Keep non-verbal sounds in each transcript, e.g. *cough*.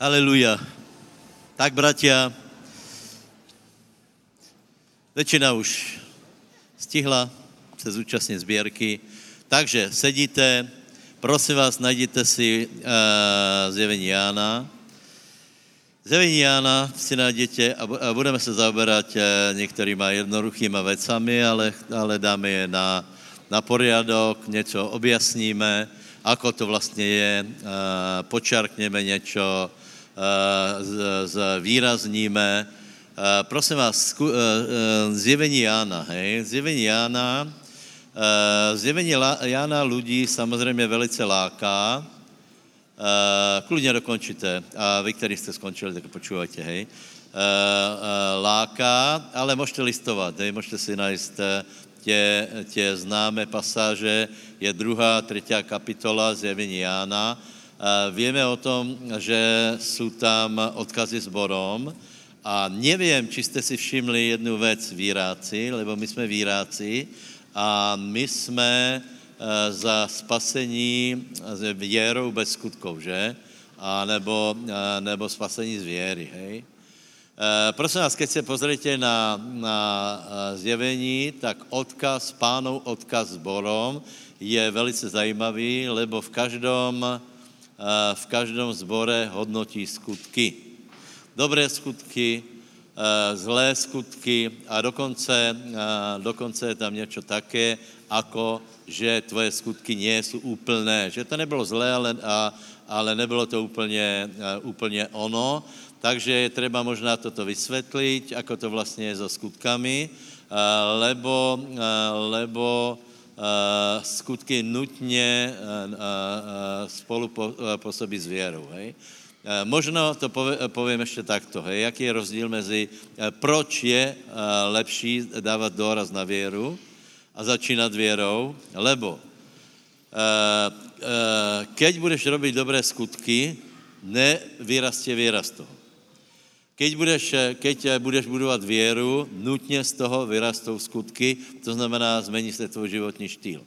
Haleluja. Tak, bratia, väčšina už stihla se zúčastnit sběrky, takže sedíte, prosím vás, najděte si uh, zjevení Jána. Zjevení Jána si najděte a, budeme se zaoberať uh, některýma jednoduchýma vecami, ale, ale dáme je na, na poriadok, něco objasníme, ako to vlastně je, uh, počarkneme něco, zvýrazníme. Prosím vás, zjevení Jána, hej, zjevení Jána, zjevení Jána lidí samozřejmě velice láká, klidně dokončíte, a vy, kteří jste skončili, tak počúvajte, hej, láká, ale můžete listovat, hej, můžete si najít tě, tě známé pasáže, je druhá, třetí kapitola zjevení Jána, Vieme o tom, že sú tam odkazy borom a neviem, či ste si všimli jednu vec víráci, lebo my sme víráci a my sme za spasení vierou bez skutkov, že? A nebo, nebo spasení z viery, hej? Prosím vás, keď se pozrite na, na zjevení, tak odkaz, pánov odkaz zborom je velice zajímavý, lebo v každom v každom zbore hodnotí skutky. Dobré skutky, zlé skutky a dokonce, dokonce je tam něco také, ako že tvoje skutky nie sú úplné. Že to nebylo zlé, ale, a, ale nebylo to úplně, úplně ono. Takže je treba možná toto vysvětlit, ako to vlastně je so skutkami, lebo, lebo skutky nutně uh, uh, spolu po, působí s věrou. Hej? Možno to pově, povím ještě takto. Hej? Jaký je rozdíl mezi, uh, proč je lepší dávat důraz na věru a začínat věrou? Lebo keď budeš robiť dobré skutky, nevyrastie viera z toho. Keď budeš, keď budeš budovat věru, nutně z toho vyrastou skutky, to znamená, zmení se tvůj životní štýl.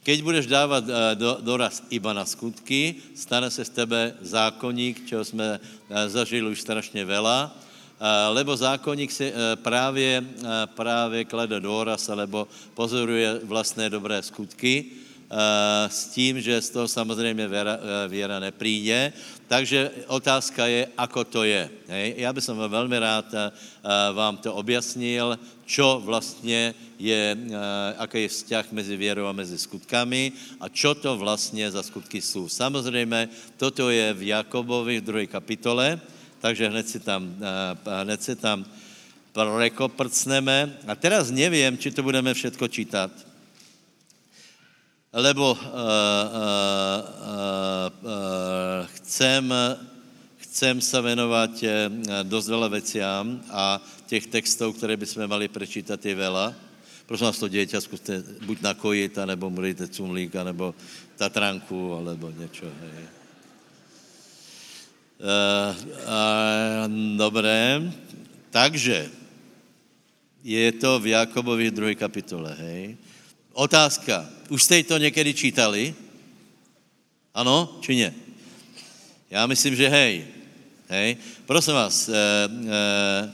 Keď budeš dávat do, doraz iba na skutky, stane se z tebe zákonník, čeho jsme zažili už strašně veľa, lebo zákonník si právě, právě klade doraz, alebo pozoruje vlastné dobré skutky, s tím, že z toho samozřejmě věra, věra nepríde. Takže otázka je, ako to je. Hej? Já bych vám velmi rád vám to objasnil, čo vlastně je, aký je vzťah mezi věrou a mezi skutkami a čo to vlastně za skutky jsou. Samozřejmě toto je v Jakobovi v druhé kapitole, takže hned si tam, hned si tam prekoprcneme. A teraz nevím, či to budeme všetko čítat lebo uh, uh, uh, chcem, chcem sa venovať uh, dosť veľa veciám a těch textov, které bychom mali prečítať, je veľa. Prosím vás, to dieťa skúste buď nakojiť, nebo mu dejte cumlík, nebo tatranku, alebo niečo. Hej. Uh, uh, dobré, takže je to v Jakobovi 2. kapitole, hej. Otázka. Už jste to někdy čítali? Ano, či ne? Já myslím, že hej. Hej. Prosím vás, e, e,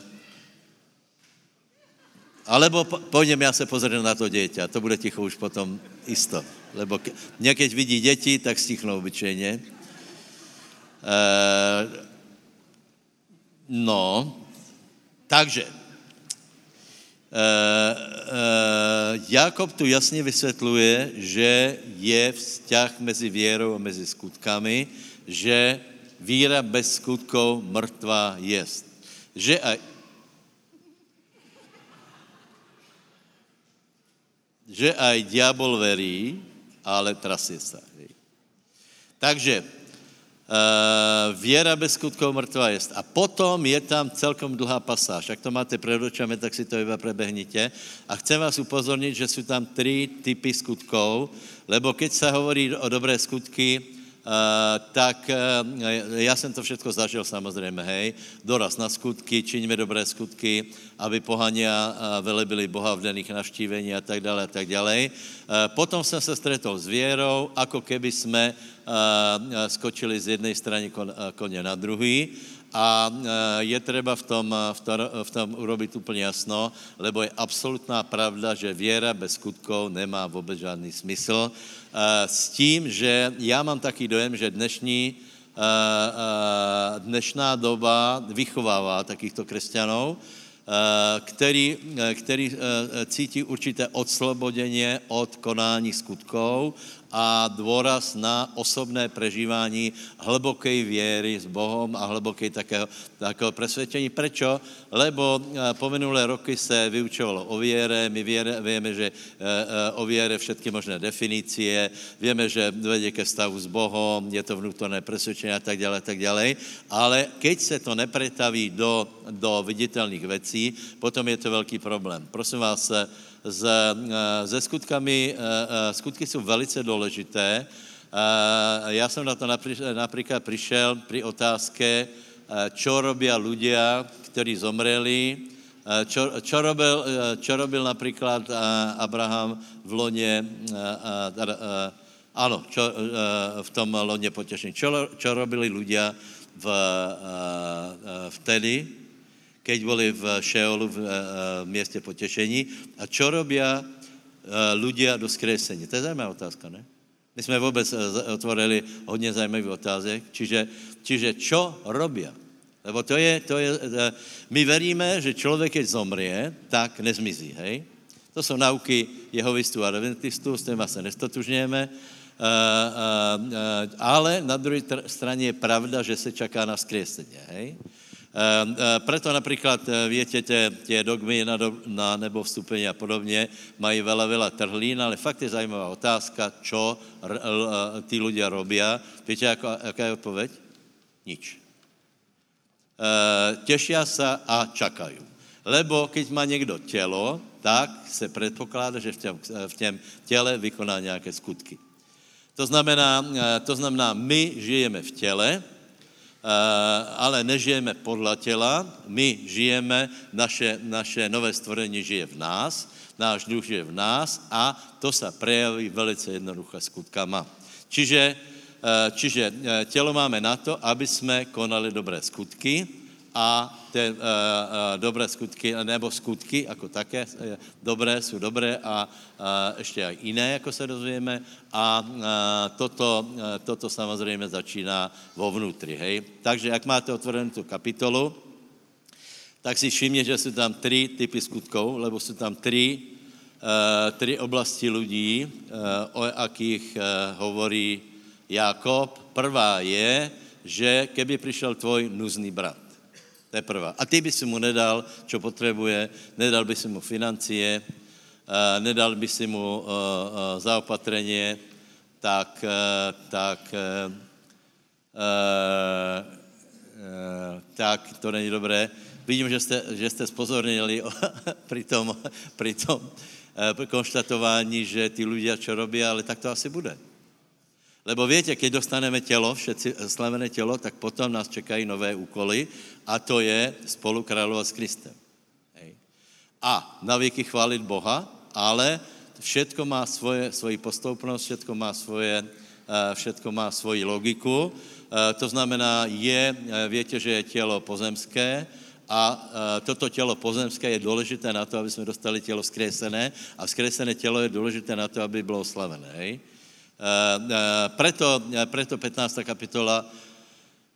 alebo půjdem já se pozrieť na to dieťa, to bude ticho už potom isto. Lebo někdy vidí děti, tak stichnou obyčejně. E, no, takže, Jakob tu jasně vysvětluje, že je vzťah mezi věrou a mezi skutkami, že víra bez skutkov mrtvá jest. Že aj, že aj diabol verí, ale trasie sa. Takže viera bez skutkov mrtvá jest. A potom je tam celkom dlhá pasáž. Ak to máte pred očami, tak si to iba prebehnite. A chcem vás upozorniť, že sú tam tri typy skutkov, lebo keď sa hovorí o dobré skutky, tak uh, ja som to všetko zažil samozrejme, hej. Doraz na skutky, činíme dobré skutky, aby pohania velebili Boha v daných navštívení a tak dále a tak ďalej. Uh, potom som sa stretol s vierou, ako keby sme uh, skočili z jednej strany kon, konia na druhý a je treba v tom, v, tom, v tom urobiť úplne jasno, lebo je absolútna pravda, že viera bez skutkov nemá vôbec žádný smysl. S tím, že já mám taký dojem, že dnešní, dnešná doba vychovává takýchto křesťanov, který, který cítí určité odslobodenie od konání skutkov a dôraz na osobné prežívání hlbokej viery s Bohom a hlbokej takého, takého presvedčení. Prečo? Lebo eh, po minulé roky se vyučovalo o viere, my viere, vieme, že eh, eh, o viere všetky možné definície, vieme, že vedie ke stavu s Bohom, je to vnútorné presvedčenie a tak ďalej, a tak ďalej, ale keď se to nepretaví do, do viditeľných vecí, potom je to veľký problém. Prosím vás, se eh, skutkami, eh, eh, skutky jsou velice důležité. Já jsem na to například přišel při otázke, čo robia ľudia, ktorí zomreli, čo, čo, robil, čo robil napríklad Abraham v loně, ano, čo, v tom loně potešení. Čo, čo robili ľudia v, vtedy, keď boli v Šeolu, v, v mieste potešení. A čo robia ľudia do skresení? To je zajímavá otázka, ne? My jsme vůbec otvorili hodně zajímavých otázek. Čiže, čiže čo robia? Lebo to je, to je, my veríme, že člověk, keď zomrie, tak nezmizí, hej? To jsou nauky jehovistů a adventistů, s těma se nestotužňujeme, uh, uh, uh, ale na druhé straně je pravda, že se čaká na skresení, hej? Ehm, eh, preto napríklad, eh, viete, tie, dogmy na, do, na nebo vstupení a podobne mají veľa, veľa trhlín, ale fakt je zajímavá otázka, čo eh, tí ľudia robia. Viete, ako, aká je odpoveď? Nič. E, tešia sa a čakajú. Lebo keď má niekto telo, tak se predpokláda, že v tém, v tém těle vykoná nějaké skutky. To znamená, to znamená, my žijeme v těle, ale nežijeme podle těla, my žijeme, naše, naše nové stvorení žije v nás, náš duch žije v nás a to se prejaví velice jednoduché skutkama. Čiže, eh, čiže eh, tělo máme na to, aby jsme konali dobré skutky, a tie uh, uh, dobré skutky, nebo skutky ako také, uh, dobré sú dobré a uh, ešte aj iné, ako sa dozvieme. A uh, toto, uh, toto samozrejme začíná vo vnútri. Hej? Takže ak máte otvorenú tú kapitolu, tak si všimne, že sú tam tri typy skutkov, lebo sú tam tri, uh, tri oblasti ľudí, uh, o akých uh, hovorí Jakob. Prvá je, že keby prišiel tvoj nuzný brat. To je prvá. A ty by si mu nedal, čo potřebuje, nedal by si mu financie, uh, nedal by si mu uh, uh, zaopatrenie, tak, tak, tak to není dobré. Vidím, že jste, že jste spozornili *laughs* pri tom, *laughs* pri tom konštatování, že ty ľudia čo robí, ale tak to asi bude. Lebo viete, keď dostaneme telo, všetci slavené telo, tak potom nás čekají nové úkoly a to je spolu kráľovať s Kristem. Hej. A na věky chválit Boha, ale všetko má svoje, svoji postoupnost, všetko má, svoje, eh, všetko má svoji logiku. Eh, to znamená, je, eh, viete, že je tělo pozemské, a toto tělo pozemské je důležité na to, aby jsme dostali tělo skresené a skresené tělo je důležité na to, aby bylo oslavené. Hej? Eh, eh, preto, eh, preto 15. kapitola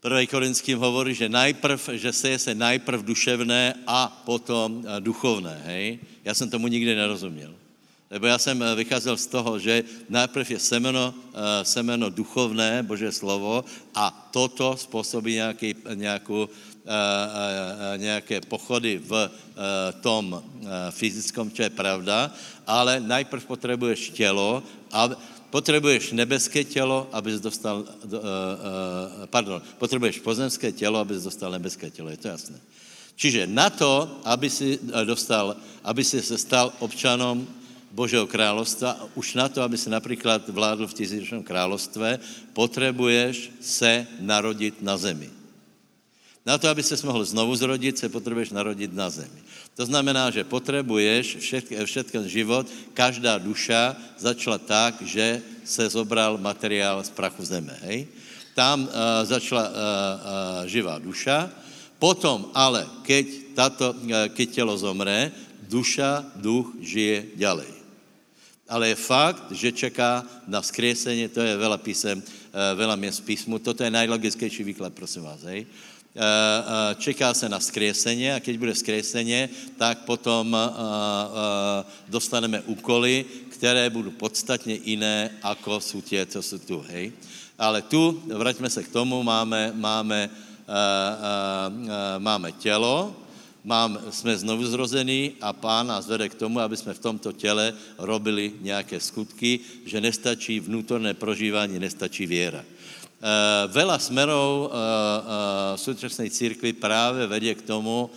1. Korinským hovorí, že najprv, že seje se najprv duševné a potom duchovné, hej? Já jsem tomu nikdy nerozuměl. Lebo já jsem vycházel z toho, že najprv je semeno, semeno duchovné, Bože slovo, a toto způsobí nějaký, nějakou, nějaké pochody v tom fyzickom, čo je pravda, ale najprv potřebuješ tělo, a Potřebuješ nebeské tělo, abys dostal, uh, uh, pardon, potřebuješ pozemské tělo, abys dostal nebeské tělo, je to jasné. Čiže na to, aby si dostal, aby si se stal občanom Božího kráľovstva. Už na to, aby si napríklad vládl v tisíčnom kráľovstve, potrebuješ se narodiť na zemi. Na to, aby se mohl znovu zrodiť, se potrebuješ narodiť na zemi. To znamená, že potrebuješ všetký, život, každá duša začala tak, že se zobral materiál z prachu zeme. Hej? Tam uh, začala uh, uh, živá duša, potom ale, keď, tato, uh, keď telo zomre, duša, duch žije ďalej. Ale je fakt, že čeká na vzkriesenie, to je veľa písem, veľa miest písmu, toto je najlogickejší výklad, prosím vás, hej. Čeká se na vzkriesenie a keď bude vzkriesenie, tak potom dostaneme úkoly, které budou podstatně jiné, ako jsou tie, co jsou tu, hej. Ale tu, vraťme se k tomu, máme, máme, máme tělo, mám, jsme znovu zrození a pán nás vede k tomu, aby jsme v tomto těle robili nějaké skutky, že nestačí vnútorné prožívání, nestačí věra. E, veľa smerov e, e, súčasnej církvy práve vedie k tomu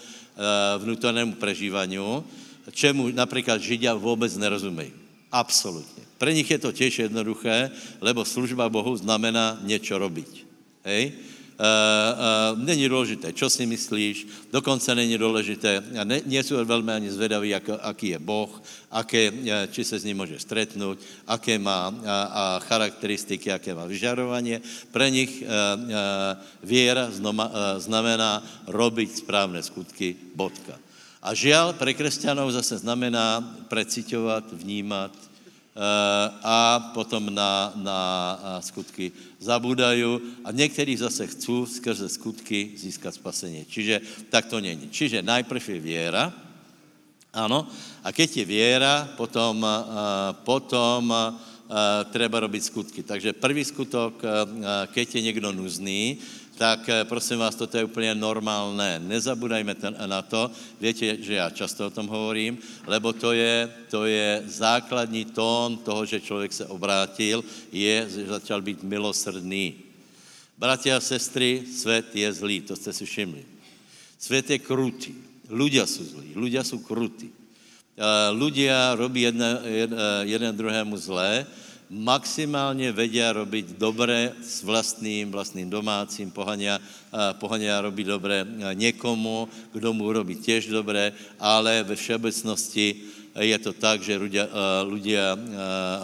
vnútornému prežívaniu, čemu napríklad Židia vôbec nerozumejí. Absolutně. Pre nich je to tiež jednoduché, lebo služba Bohu znamená niečo robiť. Hej? Uh, není dôležité, čo si myslíš, dokonce není dôležité, a ne, nie sú veľmi ani zvedaví, ako, aký je Boh, aké, či sa s ním môže stretnúť, aké má a, a charakteristiky, aké má vyžarovanie. Pre nich uh, uh, viera znoma, uh, znamená robiť správne skutky, bodka. A žiaľ, pre kresťanov zase znamená preciťovať, vnímať, a potom na, na skutky zabúdajú a někteří zase chcú skrze skutky získat spasení. Čiže tak to není. Čiže najprv je věra, ano, a keď je věra, potom, potom treba robiť skutky. Takže prvý skutok, keď je někdo nuzný, tak eh, prosím vás, toto je úplně normálné. Nezabúdajme na to. Viete, že já často o tom hovorím, lebo to je, to je základní tón toho, že člověk se obrátil, je, že začal být milosrdný. Bratia a sestry, svět je zlý, to jste si všimli. Svět je krutý. Ľudia sú zlí, ľudia sú krutí. Ľudia robí jedna, jeden druhému zlé, maximálně vedia robiť dobré s vlastným, vlastným domácím, pohania, pohania robí dobré někomu, kdo mu robí těž dobré, ale ve všeobecnosti je to tak, že ľudia, ľudia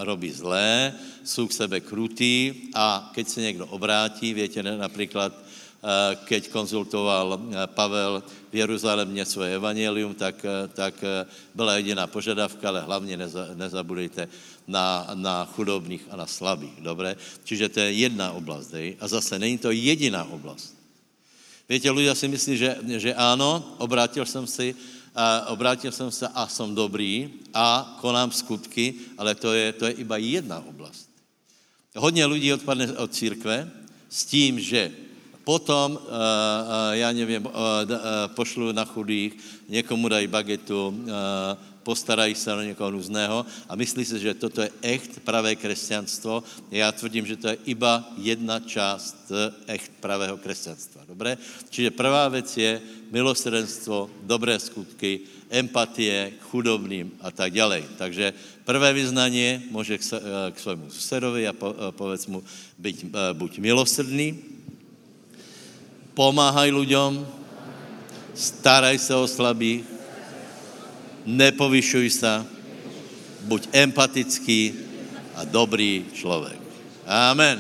robí zlé, sú k sebe krutí a keď se někdo obrátí, viete, například Eh, keď konzultoval Pavel v Jeruzalémě svoje evangelium, tak, tak byla jediná požadavka, ale hlavně neza, nezabudejte na, na chudobných a na slabých, dobré? Čiže to je jedna oblast, dej? A zase není to jediná oblast. Viete, ľudia si myslí, že, že áno, obrátil som si, a obrátil som sa a som dobrý a konám skutky, ale to je, to je iba jedna oblast. Hodně lidí odpadne od církve s tím, že Potom, uh, uh, já nevím, uh, pošlu na chudých, někomu dají bagetu, postarají se o někoho nuzného a myslí si, že toto je echt pravé křesťanstvo. Já tvrdím, že to je iba jedna část echt pravého křesťanstva. Dobré? Čiže prvá věc je milosrdenstvo, dobré skutky, empatie k chudobným a tak ďalej. Takže prvé vyznanie může k, k svému susedovi a po, povedz mu, byť, buď milosrdný, pomáhaj ľuďom, staraj sa o slabých, nepovyšuj sa, buď empatický a dobrý človek. Amen.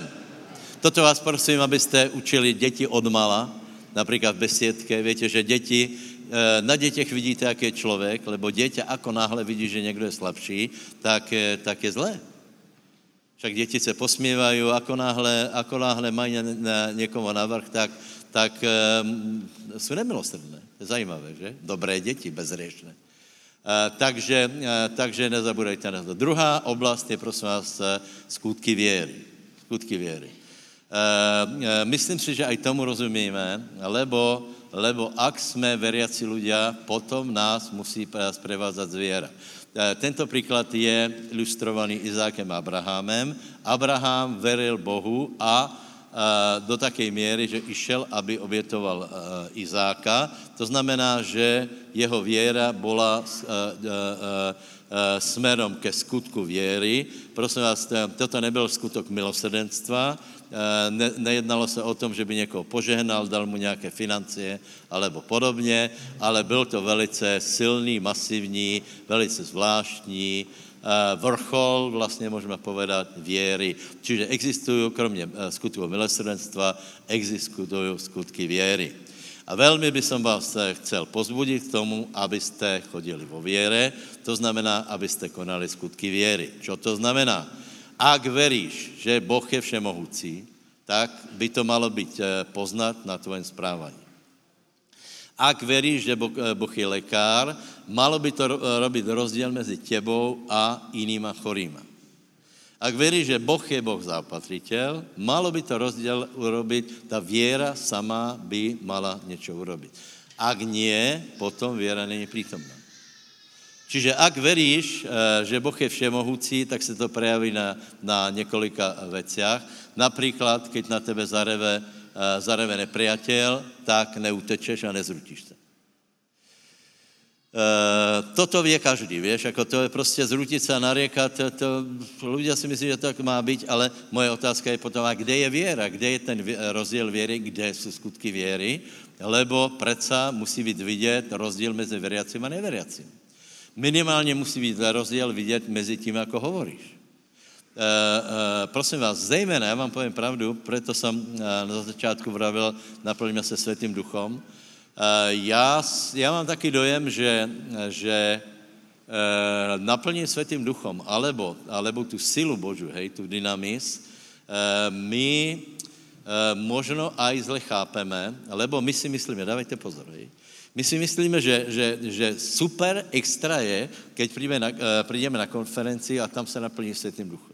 Toto vás prosím, abyste učili děti od mala, například v besiedke. Viete, že děti, eh, na dětech vidíte, jaký je člověk, lebo dieťa ako náhle vidí, že někdo je slabší, tak, tak je zlé. Však děti se posmívají, ako náhle, ako náhle mají někoho navrh, tak, tak um, jsou nemilosrdné. Je zajímavé, že? Dobré děti, bezřešné. Uh, takže, uh, takže nezabudajte na to. Druhá oblast je, prosím vás, uh, skutky věry. Skutky věry. Myslím si, že aj tomu rozumíme, lebo, lebo ak jsme veriaci ľudia, potom nás musí sprevádzať zviera. Tento príklad je ilustrovaný Izákem Abrahamem. Abraham veril Bohu a Eh, do takej miery, že išel, aby obětoval Izáka. To znamená, že jeho viera bola eh, smerom ke skutku věry. Prosím vás, toto nebyl skutok milosrdenstva, ne, nejednalo se o tom, že by někoho požehnal, dal mu nějaké financie alebo podobně, ale byl to velice silný, masivní, velice zvláštní vrchol, vlastně můžeme povedat, věry. Čiže existují, kromě skutku milosrdenstva, existují skutky věry. A velmi by som vás chcel pozbudit k tomu, abyste chodili vo viere, to znamená, abyste konali skutky věry. Čo to znamená? Ak veríš, že Boh je všemohúci, tak by to malo být eh, poznat na tvojom správaní. Ak veríš, že eh, Boh je lekár, malo by to robiť rozdiel mezi tebou a inýma chorýma. Ak veríš, že Boh je Boh zápatriteľ, malo by to rozdiel urobiť, tá viera sama by mala niečo urobiť. Ak nie, potom viera není prítomná. Čiže ak veríš, eh, že Boh je všemohúci, tak sa to prejaví na, na niekolika veciach. Napríklad, keď na tebe zareve, eh, zareve nepriateľ, tak neutečeš a nezrutíš sa. Uh, toto vie každý, vieš, ako to je prostě zrútiť sa, nariekať, to, to, ľudia si myslí, že to tak má byť, ale moje otázka je potom, a kde je viera, kde je ten rozdiel viery, kde sú skutky viery, lebo predsa musí byť vidět rozdiel mezi veriacím a neveriacím. Minimálně musí být rozdiel vidět mezi tím, ako hovoríš. Uh, uh, prosím vás, zejména, já vám povím pravdu, preto jsem uh, na začátku vravil, naplníme se Světým duchom, Eh, já, já mám taký dojem, že, že eh, naplním Svetým duchom, alebo, alebo tu silu Božu, hej, tu dynamis, eh, my možno aj zle chápeme, lebo my si myslíme, dávajte pozor, hej, my si myslíme, že, že, že super extra je, keď príjme na, prídeme na konferencii a tam se naplní Svetým duchom.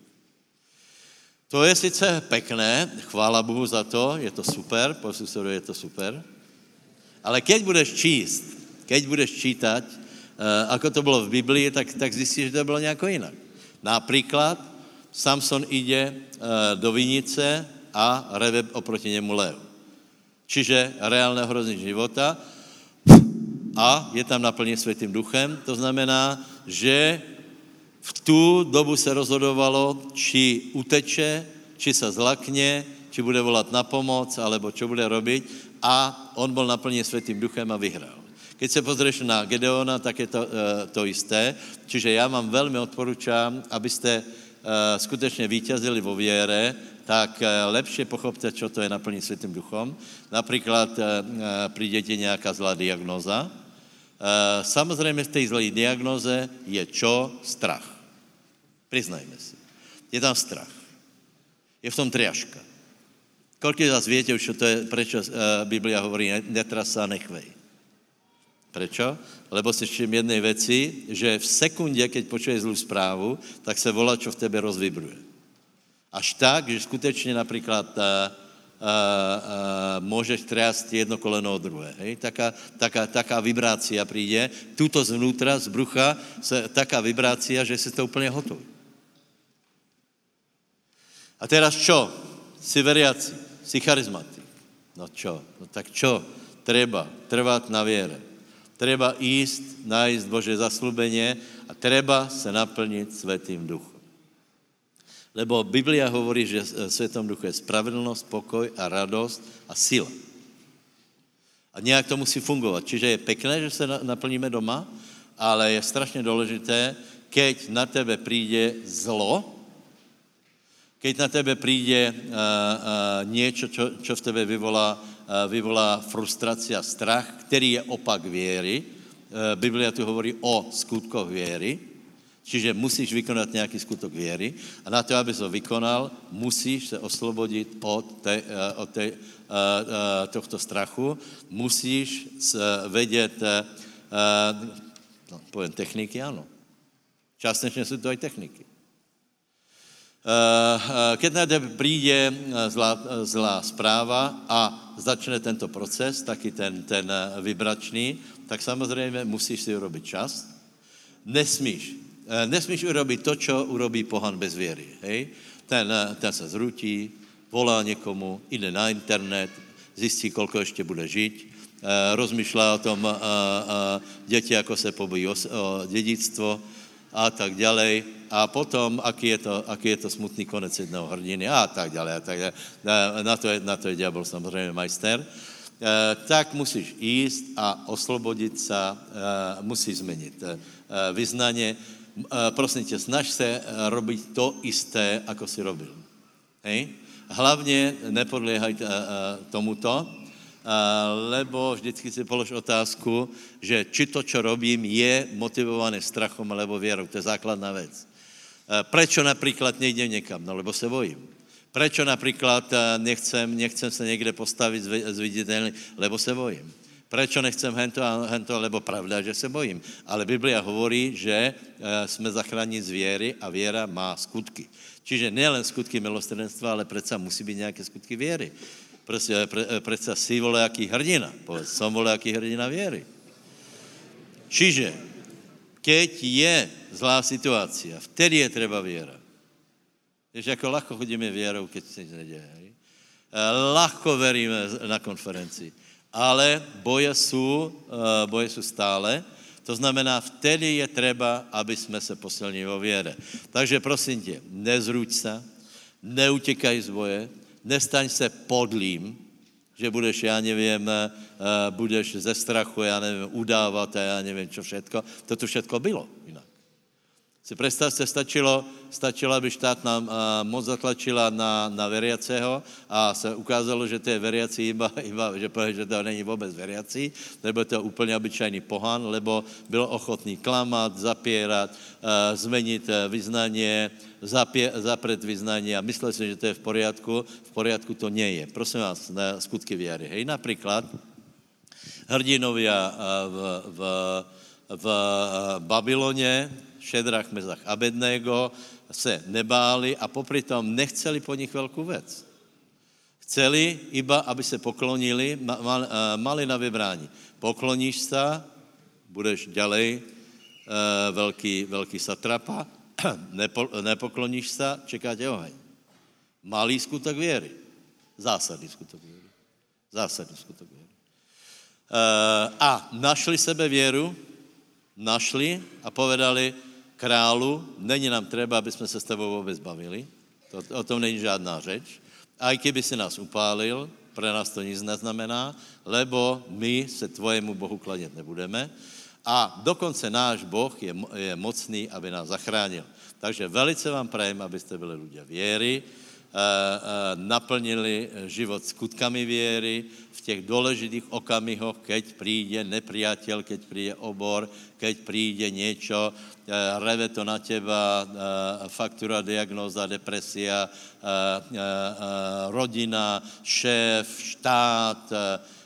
To je sice pekné, chvála Bohu za to, je to super, po je to super, ale keď budeš číst, keď budeš čítať, uh, ako to bylo v Biblii, tak, tak zjistíš, že to bylo nějako jinak. Například Samson ide uh, do vinice a reve oproti němu lev. Čiže reálné hrozný života a je tam naplně světým duchem. To znamená, že v tu dobu se rozhodovalo, či uteče, či se zlakne, či bude volat na pomoc, alebo čo bude robiť a on byl naplněn světým duchem a vyhrál. Keď se pozrieš na Gedeona, tak je to, uh, to isté. Čiže já vám velmi odporučám, abyste uh, skutečně vítězili vo věre, tak uh, lepšie pochopte, čo to je naplnit světým duchom. Například přijde ti nějaká zlá diagnoza. Uh, samozřejmě v té zlé diagnoze je čo? Strach. Priznajme si. Je tam strach. Je v tom triaška. Koľko z vás viete čo to je, prečo uh, Biblia hovorí, netras sa nechvej. Prečo? Lebo si všim jednej veci, že v sekunde, keď počuješ zlú správu, tak se volá, čo v tebe rozvibruje. Až tak, že uh, uh, uh, môžeš triasť jedno koleno od druhé. Hej? Taká, taká, taká vibrácia príde, tuto zvnútra, z brucha, se, taká vibrácia, že si to úplne hotový. A teraz čo? Si veriaci si charizmatik. No čo? No tak čo? Treba trvať na viere. Treba ísť, nájsť Bože zaslúbenie a treba sa naplniť Svetým duchom. Lebo Biblia hovorí, že v Svetom duchu je spravedlnosť, pokoj a radosť a sila. A nejak to musí fungovat. Čiže je pekné, že se naplníme doma, ale je strašně důležité, keď na tebe přijde zlo, keď na tebe príde uh, uh, niečo, čo, čo v tebe vyvolá, uh, vyvolá frustrácia, strach, který je opak viery, uh, Biblia tu hovorí o skutkoch viery, čiže musíš vykonat nějaký skutok viery a na to, aby ho vykonal, musíš se oslobodit od, te, uh, od te, uh, uh, tohto strachu, musíš uh, no, poviem techniky, áno. Částečně jsou to aj techniky. Eh, eh, keď na tebe príde eh, zlá, zlá správa a začne tento proces, taky ten, ten vibračný, tak samozřejmě musíš si urobiť čas. Nesmíš. Nesmíš urobiť to, čo urobí pohan bez věry. Hej? Ten, ten se zrutí, volá někomu, jde na internet, zjistí, kolko ještě bude žiť, rozmýšľá o tom děti, ako se pobojí o, o dědictvo, a tak ďalej. A potom, aký je to, aký je to smutný konec jedného hrdiny a tak ďalej. A tak ďalej. Na, to je, na to je diabol samozrejme majster. E, tak musíš ísť a oslobodiť sa, e, musíš zmeniť e, vyznanie. E, prosím ťa, snaž sa robiť to isté, ako si robil. Hej? Hlavne nepodliehaj e, e, tomuto, lebo vždycky si polož otázku, že či to, čo robím, je motivované strachom alebo vierou. To je základná vec. Prečo napríklad nejdem niekam? No lebo se bojím. Prečo napríklad nechcem, nechcem sa niekde postaviť zviditeľný? Lebo se bojím. Prečo nechcem hento a hento? Lebo pravda, že se bojím. Ale Biblia hovorí, že sme zachránení z viery a viera má skutky. Čiže nielen skutky milostrenstva, ale predsa musí byť nejaké skutky viery. Proste, pre, predsa si volejaký hrdina. Povedz, som volejaký hrdina viery. Čiže, keď je zlá situácia, vtedy je treba viera. Vieš, ako ľahko chodíme vierou, keď sa nič nedieje. Ľahko veríme na konferencii. Ale boje sú, e, boje sú stále. To znamená, vtedy je treba, aby sme se posilnili vo viere. Takže prosím tě, nezrúď sa, neutekaj z boje, nestaň se podlým, že budeš, já nevím, eh, budeš ze strachu, já nevím, udávat a já nevím, čo všetko. To tu všetko bylo. Si predstavte, stačilo, stačilo, aby štátna moc zatlačila na, na veriaceho a se ukázalo, že to je veriaci iba, *laughs* iba že povie, že to není vůbec veriaci, lebo to je úplně obyčajný pohan, lebo byl ochotný klamat, zapierat, uh, zmeniť uh, vyznanie, zapie, zapret vyznanie a myslel si, že to je v poriadku. V poriadku to nie je. Prosím vás, na skutky viery. Hej, napríklad hrdinovia v, v, v Babylone, Šedrach, Mezach, Abednego se nebáli a popri tom nechceli po nich veľkú vec. Chceli iba, aby se poklonili, mal, mali na vybrání. Pokloníš sa, budeš ďalej veľký, veľký satrapa, *clears throat* Nepo, nepokloníš sa, čeká tě oheň. Malý skutok viery. Zásadný skutok viery. Zásadný skutok viery. A našli sebe vieru, našli a povedali, králu, není nám treba, aby sme sa s tebou vôbec bavili. To, o tom není žádná řeč. Aj keby si nás upálil, pre nás to nic neznamená, lebo my se tvojemu Bohu klanět nebudeme. A dokonce náš Boh je, je mocný, aby nás zachránil. Takže velice vám prajem, abyste byli ľudia viery, naplnili život skutkami viery v těch důležitých okamihoch, keď príde nepriateľ, keď príde obor, keď príde niečo, reve to na teba, faktúra, diagnóza, depresia, rodina, šéf, štát,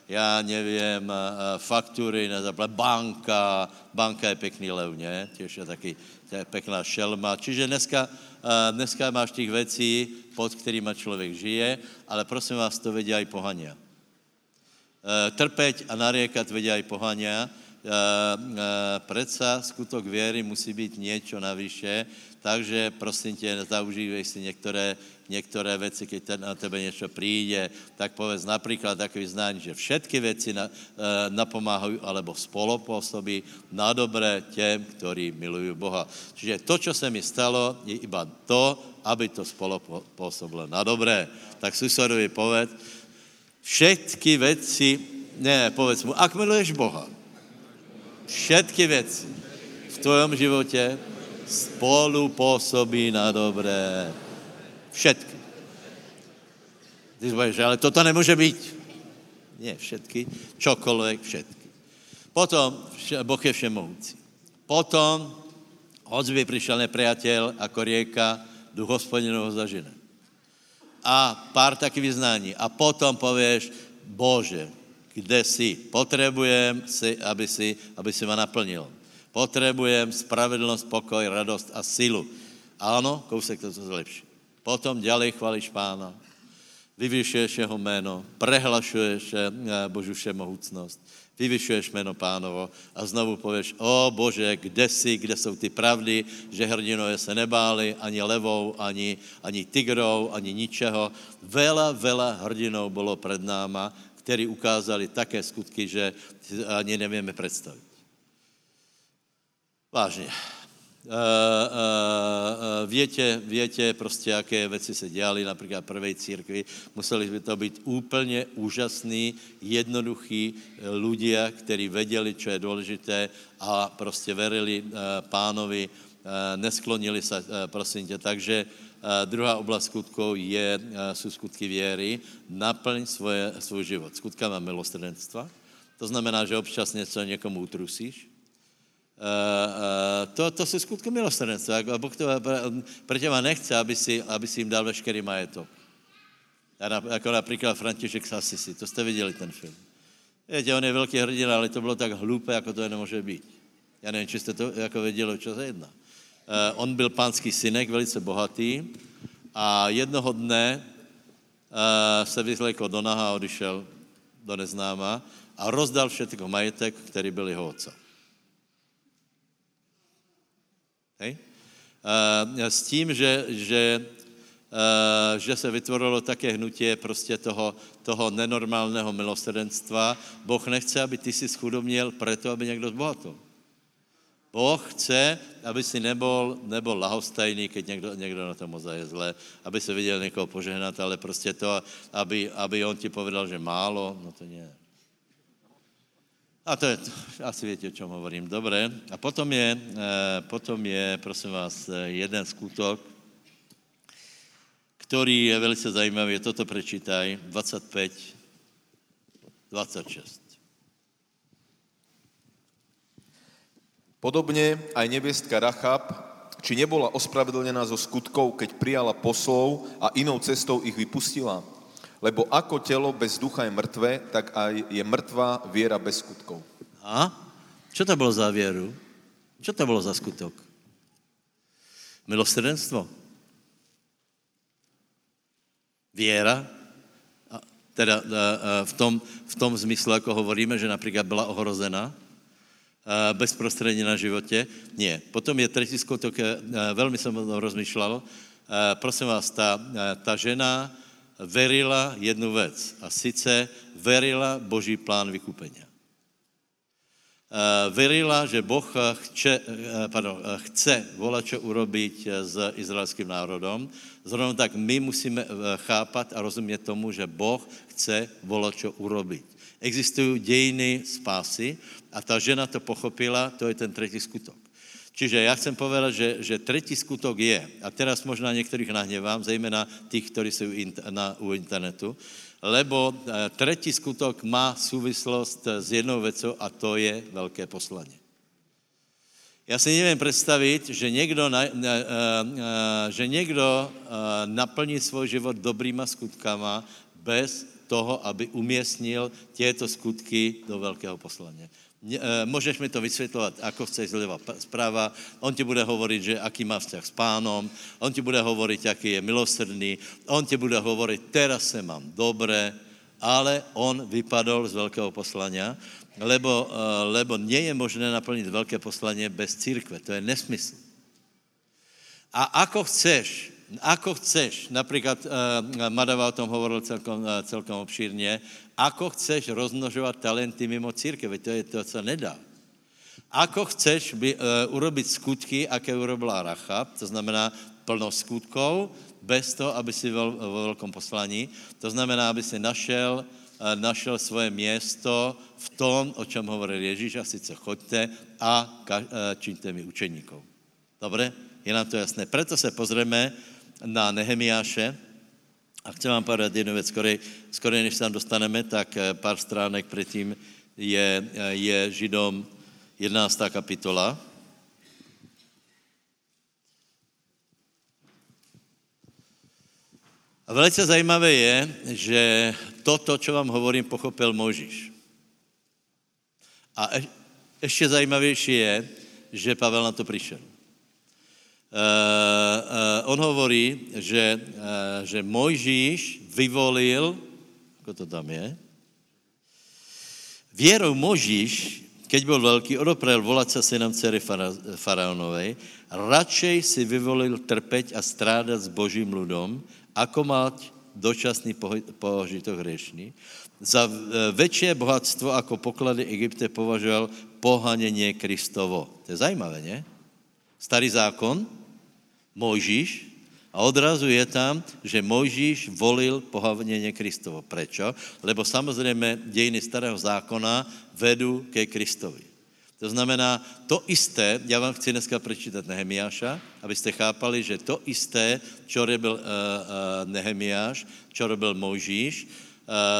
já nevím, faktúry, banka, banka je pekný lev, ne? Tiež je taký, to je pekná šelma. Čiže dneska, dneska máš tých vecí, pod kterými člověk žije, ale prosím vás, to vedia aj pohania. Trpeť a nariekať vedia aj pohania. Predsa skutok viery musí byť niečo navyše, takže prosím tě, zaužívej si některé niektoré veci, keď na tebe niečo príde, tak povedz napríklad také vyznání, že všetky veci na, e, napomáhajú alebo spolupôsobí na dobré těm, ktorí milujú Boha. Čiže to, čo sa mi stalo, je iba to, aby to spolupôsobilo na dobré. Tak susedovi povedz, všetky veci, ne, povedz mu, ak miluješ Boha, všetky veci v tvojom živote spolu pôsobí na dobré. Všetky. Ty povieš, ale toto nemôže byť. Nie všetky, čokoľvek všetky. Potom Boh je všemohúci. Potom, hoď by prišiel nepriateľ ako rieka, duch hospodinovho zažine. A pár takých vyznání. A potom povieš, Bože, kde si? Potrebujem, si, aby, si, aby si ma naplnil. Potrebujem spravedlnosť, pokoj, radosť a silu. Áno, kousek to zlepší. Potom ďalej chválíš pána, vyvyšuješ jeho jméno, prehlašuješ eh, Božu všemohúcnosť, vyvyšuješ jméno pánovo a znovu povieš, o Bože, kde si, kde jsou ty pravdy, že hrdinové se nebáli ani levou, ani, ani tigrou, ani ničeho. Vela, vela hrdinov bylo před náma, ktorí ukázali také skutky, že ani nevieme predstaviť. Vážne. Uh, uh, uh, viete, viete prostě, jaké věci se dělaly, například prvej církvi. Museli by to být úplně úžasný, jednoduchý ľudia, kteří věděli, co je důležité a prostě verili uh, pánovi, uh, nesklonili se, uh, prosím tě. Takže druhá oblast skutkov je, uh, jsou skutky věry. Naplň svoje, svůj život skutkama milosrdenstva. To znamená, že občas něco někomu utrusíš, uh, to, to jsou skutky milosrdenstva. A Boh to pro těma nechce, aby si, aby si jim dal veškerý majetok. Jako například František Sasisi, to jste viděli ten film. Víte, on je velký hrdina, ale to bylo tak hlupé, jako to jen může být. Já nevím, či jste to jako věděli, čo se jedná. Uh, on byl pánský synek, velice bohatý a jednoho dne uh, se vyzlekl do naha a odešel do neznáma a rozdal všetko majetek, který byl jeho otca. Hej? Uh, s tím, že, že, že se vytvorilo také hnutie prostě toho, toho nenormálného milosrdenstva. Boh nechce, aby ty si schudobněl preto, aby někdo zbohatol. Boh chce, aby si nebol, nebol lahostajný, keď někdo, někdo na tom ozaj je aby se viděl někoho požehnat, ale prostě to, aby, aby on ti povedal, že málo, no to nie. A to je, asi viete, o čom hovorím. Dobre. A potom je, eh, potom je, prosím vás, eh, jeden skutok, ktorý je velice zajímavý. Toto prečítaj. 25, 26. Podobne aj nebestka Rachab, či nebola ospravedlnená zo skutkov, keď prijala poslov a inou cestou ich vypustila? Lebo ako telo bez ducha je mŕtve, tak aj je mŕtva viera bez skutkov. A? Čo to bylo za věru? Čo to bylo za skutok? Milosrdenstvo? Věra? A teda v, tom, v tom zmyslu, jako hovoríme, že například byla ohrozená, bezprostředně na životě. Nie. Potom je třetí skutok, velmi jsem o tom rozmýšlel. Prosím vás, ta, ta žena verila jednu věc a sice verila Boží plán vykupenia. Verila, že Boh chce, pardon, chce čo urobiť s izraelským národom. Zrovna tak my musíme chápat a rozumět tomu, že Boh chce čo urobiť. Existují dejiny spásy a ta žena to pochopila, to je ten třetí skutok. Čiže já chcem povedať, že, že tretí skutok je, a teraz možná některých nahnevám, zejména tých, ktorí jsou na, u internetu, lebo eh, tretí skutok má súvislost s jednou vecou a to je velké poslanie. Já si nevím představit, že někdo, na, na, na, že někdo naplní svůj život dobrýma skutkama bez toho, aby umístnil těto skutky do velkého poslania. Eh, můžeš mi to vysvětlovat, ako chceš zleva zpráva, on ti bude hovoriť, že aký má vzťah s pánom, on ti bude hovoriť, aký je milosrdný, on ti bude hovoriť, teraz se mám dobré, ale on vypadol z velkého poslania, lebo, eh, lebo nie je možné naplnit velké poslanie bez církve. To je nesmysl. A ako chceš, ako chceš, například uh, Madava o tom hovoril celkom, uh, celkom obšírně, ako chceš rozmnožovat talenty mimo církev, to je to, co nedá. Ako chceš by, uh, urobiť skutky, aké urobila Rachab, to znamená plno skutkov, bez toho, aby si byl vo velkom poslaní, to znamená, aby si našel, našel svoje město v tom, o čem hovoril Ježíš, a sice choďte a čiňte mi učeníkov. Dobre? Je nám to jasné. Preto se pozrieme na Nehemiáše, a chcem vám povedať jednu věc, skoro než tam dostaneme, tak eh, pár stránek předtím je, eh, je Židom 11. kapitola. A velice zajímavé je, že toto, co vám hovorím, pochopil Možíš. A ještě zajímavější je, že Pavel na to přišel. Uh, uh, on hovorí, že, uh, že Mojžíš vyvolil, ako to tam je, vierou Možíš, keď byl velký, odoprel volat sa synom dcery faraonovej, radšej si vyvolil trpeť a strádat s božím ľudom, ako mať dočasný požitok hriešný. Za väčšie bohatstvo ako poklady Egypte považoval pohanenie Kristovo. To je zajímavé, nie? Starý zákon, Mojžiš, a odrazu je tam, že Mojžiš volil pohavnenie Kristovo. Prečo? Lebo samozrejme dejiny starého zákona vedú ke Kristovi. To znamená, to isté, já vám chci dneska prečítať Nehemiáša, abyste chápali, že to isté, čo robil uh, uh, Nehemiáš, čo robil Mojžíš,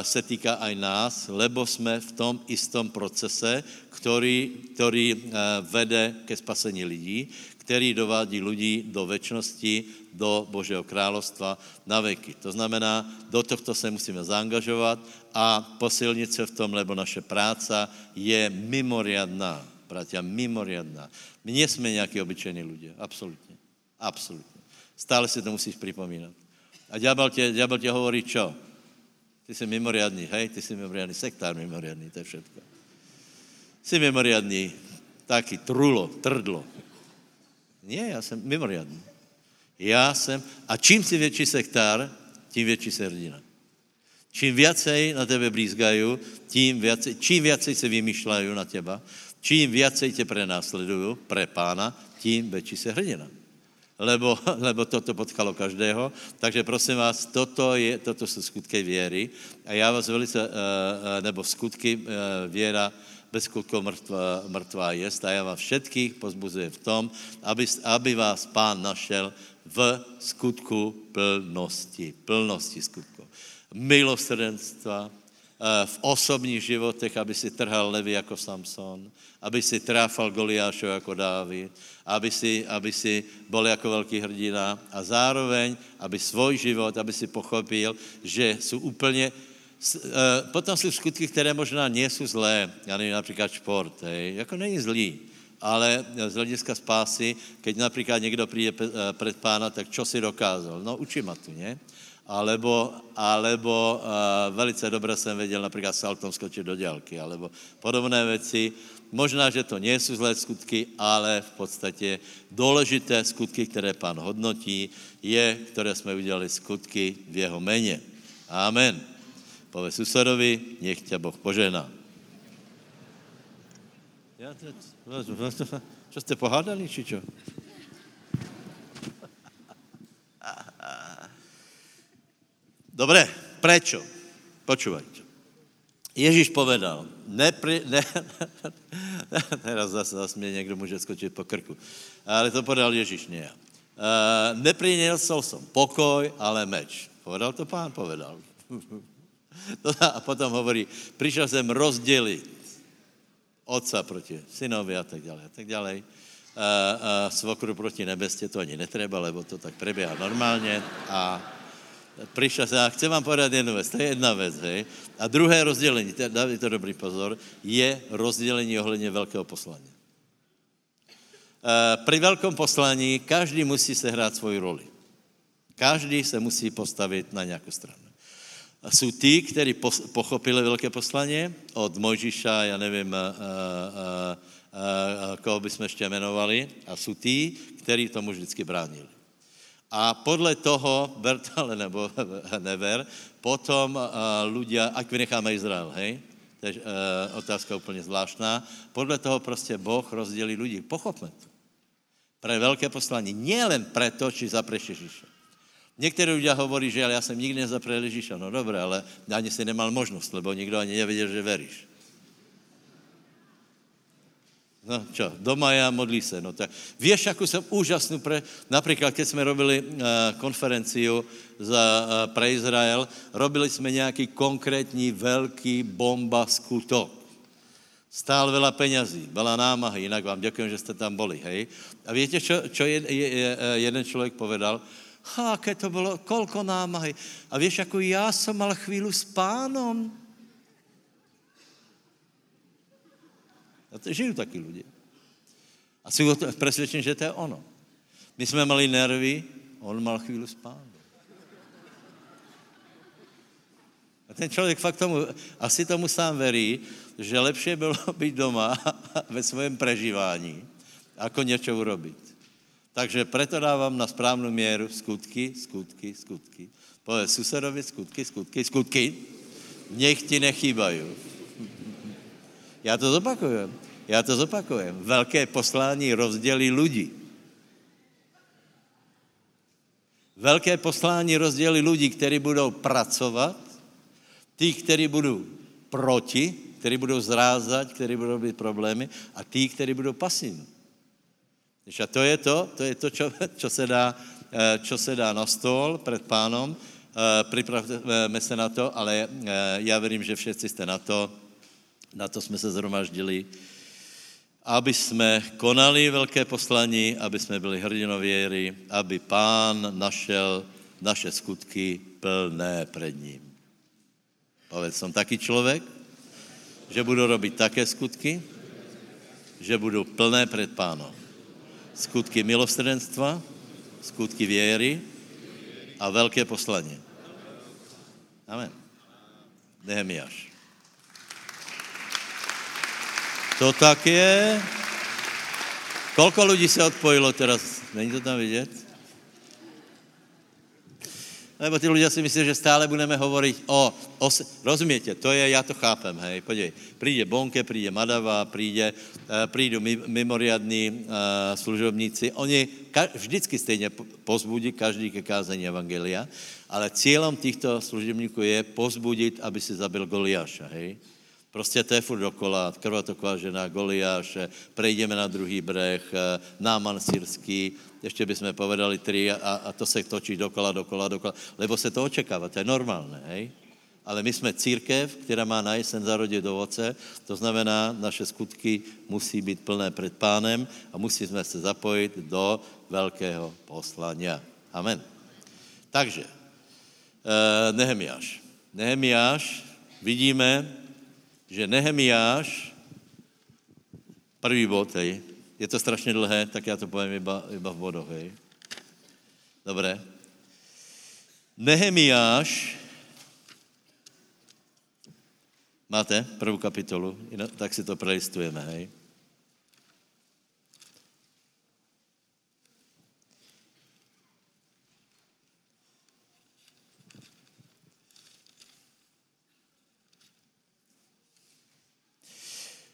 se týká aj nás, lebo jsme v tom istom procese, ktorý, ktorý uh, vede ke spasení lidí, který dovádí ľudí do väčšnosti, do Božího královstva na veky. To znamená, do tohto se musíme zaangažovat a posilnit se v tom, lebo naše práca je mimoriadná, bratia, mimoriadná. My nie sme nejakí obyčejní ľudia, absolútne. Absolútne. Stále si to musíš pripomínať. A te, diabel te hovorí čo? Ty si mimoriadný, hej? Ty si mimoriadný sektár mimoriadný, to je všetko. Si mimoriadný, taký trulo, trdlo. Nie, já jsem mimoriadný. Já jsem, a čím si větší sektár, tím větší hrdina. Čím viacej na tebe blízgajú, tím viacej, čím viacej se vymýšľajú na teba, čím viacej tě prenásledujú pre pána, tím väčší se hrdina. Lebo, *laughs* lebo toto potkalo každého. Takže prosím vás, toto, je, toto jsou skutky věry a já vás velice, eh, eh, nebo skutky eh, věra, bez skutkov mrtvá, mrtvá jest. A já vás všetkých pozbuzujem v tom, aby, aby vás pán našel v skutku plnosti. Plnosti skutkov. Milosrdenstva, v osobních životech, aby si trhal levy jako Samson, aby si tráfal Goliášov jako Dávid, aby si, aby si bol jako velký hrdina a zároveň, aby svůj život, aby si pochopil, že jsou úplně Eh, potom jsou skutky, které možná nie jsou zlé, já nevím, například šport, hej, jako není zlý, ale z hlediska spásy, keď například někdo přijde eh, před pána, tak čo si dokázal? No učí matu, ne? Alebo, alebo uh, velice dobře jsem věděl například saltom skočit do dělky, alebo podobné věci. Možná, že to nie jsou zlé skutky, ale v podstatě důležité skutky, které pán hodnotí, je, které jsme udělali skutky v jeho meně. Amen. Povedz susedovi, nech ťa Boh požená. Ja, čo ste pohádali, či čo? Dobre, prečo? Počúvajte. Ježíš povedal, nepri, *laughs* ne, teraz zase, zase mě někdo může skočit po krku, ale to povedal Ježíš, nie ja. Uh, nepriniesol som pokoj, ale meč. Povedal to pán? Povedal. *laughs* A potom hovorí, prišiel sem rozdeliť otca proti synovi a tak ďalej a tak ďalej. A, a svokru proti nebeste, to ani netreba, lebo to tak prebieha normálne. A prišiel sa, a chcem vám povedať jednu vec, to je jedna vec, hej. A druhé rozdelení, dávajte to dobrý pozor, je rozdelení ohledně veľkého poslania. Pri veľkom poslaní každý musí sehrát svoju roli. Každý se musí postavit na nějakou stranu jsou tí, kteří pochopili velké poslanie od Mojžiša, já nevím, a, a, a, a, koho bychom ještě jmenovali, a jsou tí, kteří tomu vždycky bránili. A podle toho, Bertale *laughs* nebo *laughs* never, potom ľudia, ak vynecháme Izrael, hej, to je uh, otázka úplně zvláštná, podle toho prostě Boh rozdělí lidi. Pochopme to. Pre velké poslaní. Nie len preto, či zapreš Ježíša. Někteří ľudia hovorí, že ale já jsem nikdy nezaprel Ježíša. No dobré, ale ani si nemal možnost, lebo nikdo ani nevěděl, že veríš. No čo, doma já modlí se. No tak vieš, ako jsem úžasnú pre... Napríklad, keď jsme robili uh, konferenciu za, uh, pre Izrael, robili jsme nějaký konkrétní velký bomba skutok. Stál veľa peňazí, veľa námahy, jinak vám ďakujem, že jste tam boli, hej. A viete, čo, čo je, je, je, jeden člověk povedal? Ha, aké to bylo, kolko námahy. A víš, jako já jsem mal chvíli s pánom. A to žijú takí ľudia. A sú presvedčení, že to je ono. My jsme mali nervy, on mal chvíli s pánom. A ten člověk fakt tomu, asi tomu sám verí, že lepšie bylo *laughs* být doma ve svém prežívání, ako něco urobiť. Takže preto dávam na správnu mieru skutky, skutky, skutky. Povedz susedovi skutky, skutky, skutky. Nech ti nechýbajú. *laughs* Já to zopakujem. Já to zopakujem. Velké poslání rozdělí lidi. Velké poslání rozdělí lidi, kteří budou pracovat, tí, kteří budou proti, kteří budou zrázat, kteří budou být problémy a tí, kteří budou pasivní. A to je to, to je to, čo, čo, se dá, eh, čo se dá na stôl před pánom. Eh, připravme se na to, ale eh, já verím, že všetci jste na to, na to jsme se zhromaždili, aby jsme konali velké poslaní, aby jsme byli hrdinou věry, aby pán našel naše skutky plné před ním. Povedz, jsem taký člověk, že budu robit také skutky, že budu plné před pánom skutky milosrdenstva, skutky věry a velké poslanie. Amen. Nehemiáš. To tak je. Kolko lidí se odpojilo teraz? Není to tam vidět? Lebo ty ľudia si myslí, že stále budeme hovoriť o, o... Rozumiete, to je, ja to chápem, hej, podej. Príde Bonke, príde Madava, príde, uh, prídu mimoriadní uh, služobníci. Oni ka, vždycky stejne pozbudí každý ke kázení Evangelia, ale cieľom týchto služebníků je pozbudiť, aby si zabil Goliáša, hej. Prostě to je furt dokola, krvatoková žena, Goliáš, prejdeme na druhý breh, eh, Náman syrský, ještě bychom povedali tři a, a to se točí dokola, dokola, dokola, lebo se to očekává, to je normálné, hej? Ale my jsme církev, která má na jesen zarodit ovoce, to znamená, naše skutky musí být plné před pánem a musíme se zapojit do velkého poslania. Amen. Takže, eh, Nehemiáš. Nehemiáš, vidíme, že Nehemiáš, prvý bod, hej, je to strašně dlhé, tak já to povím iba, iba v bodoch, hej. Dobré. Nehemiáš, máte prvou kapitolu, tak si to prelistujeme, hej.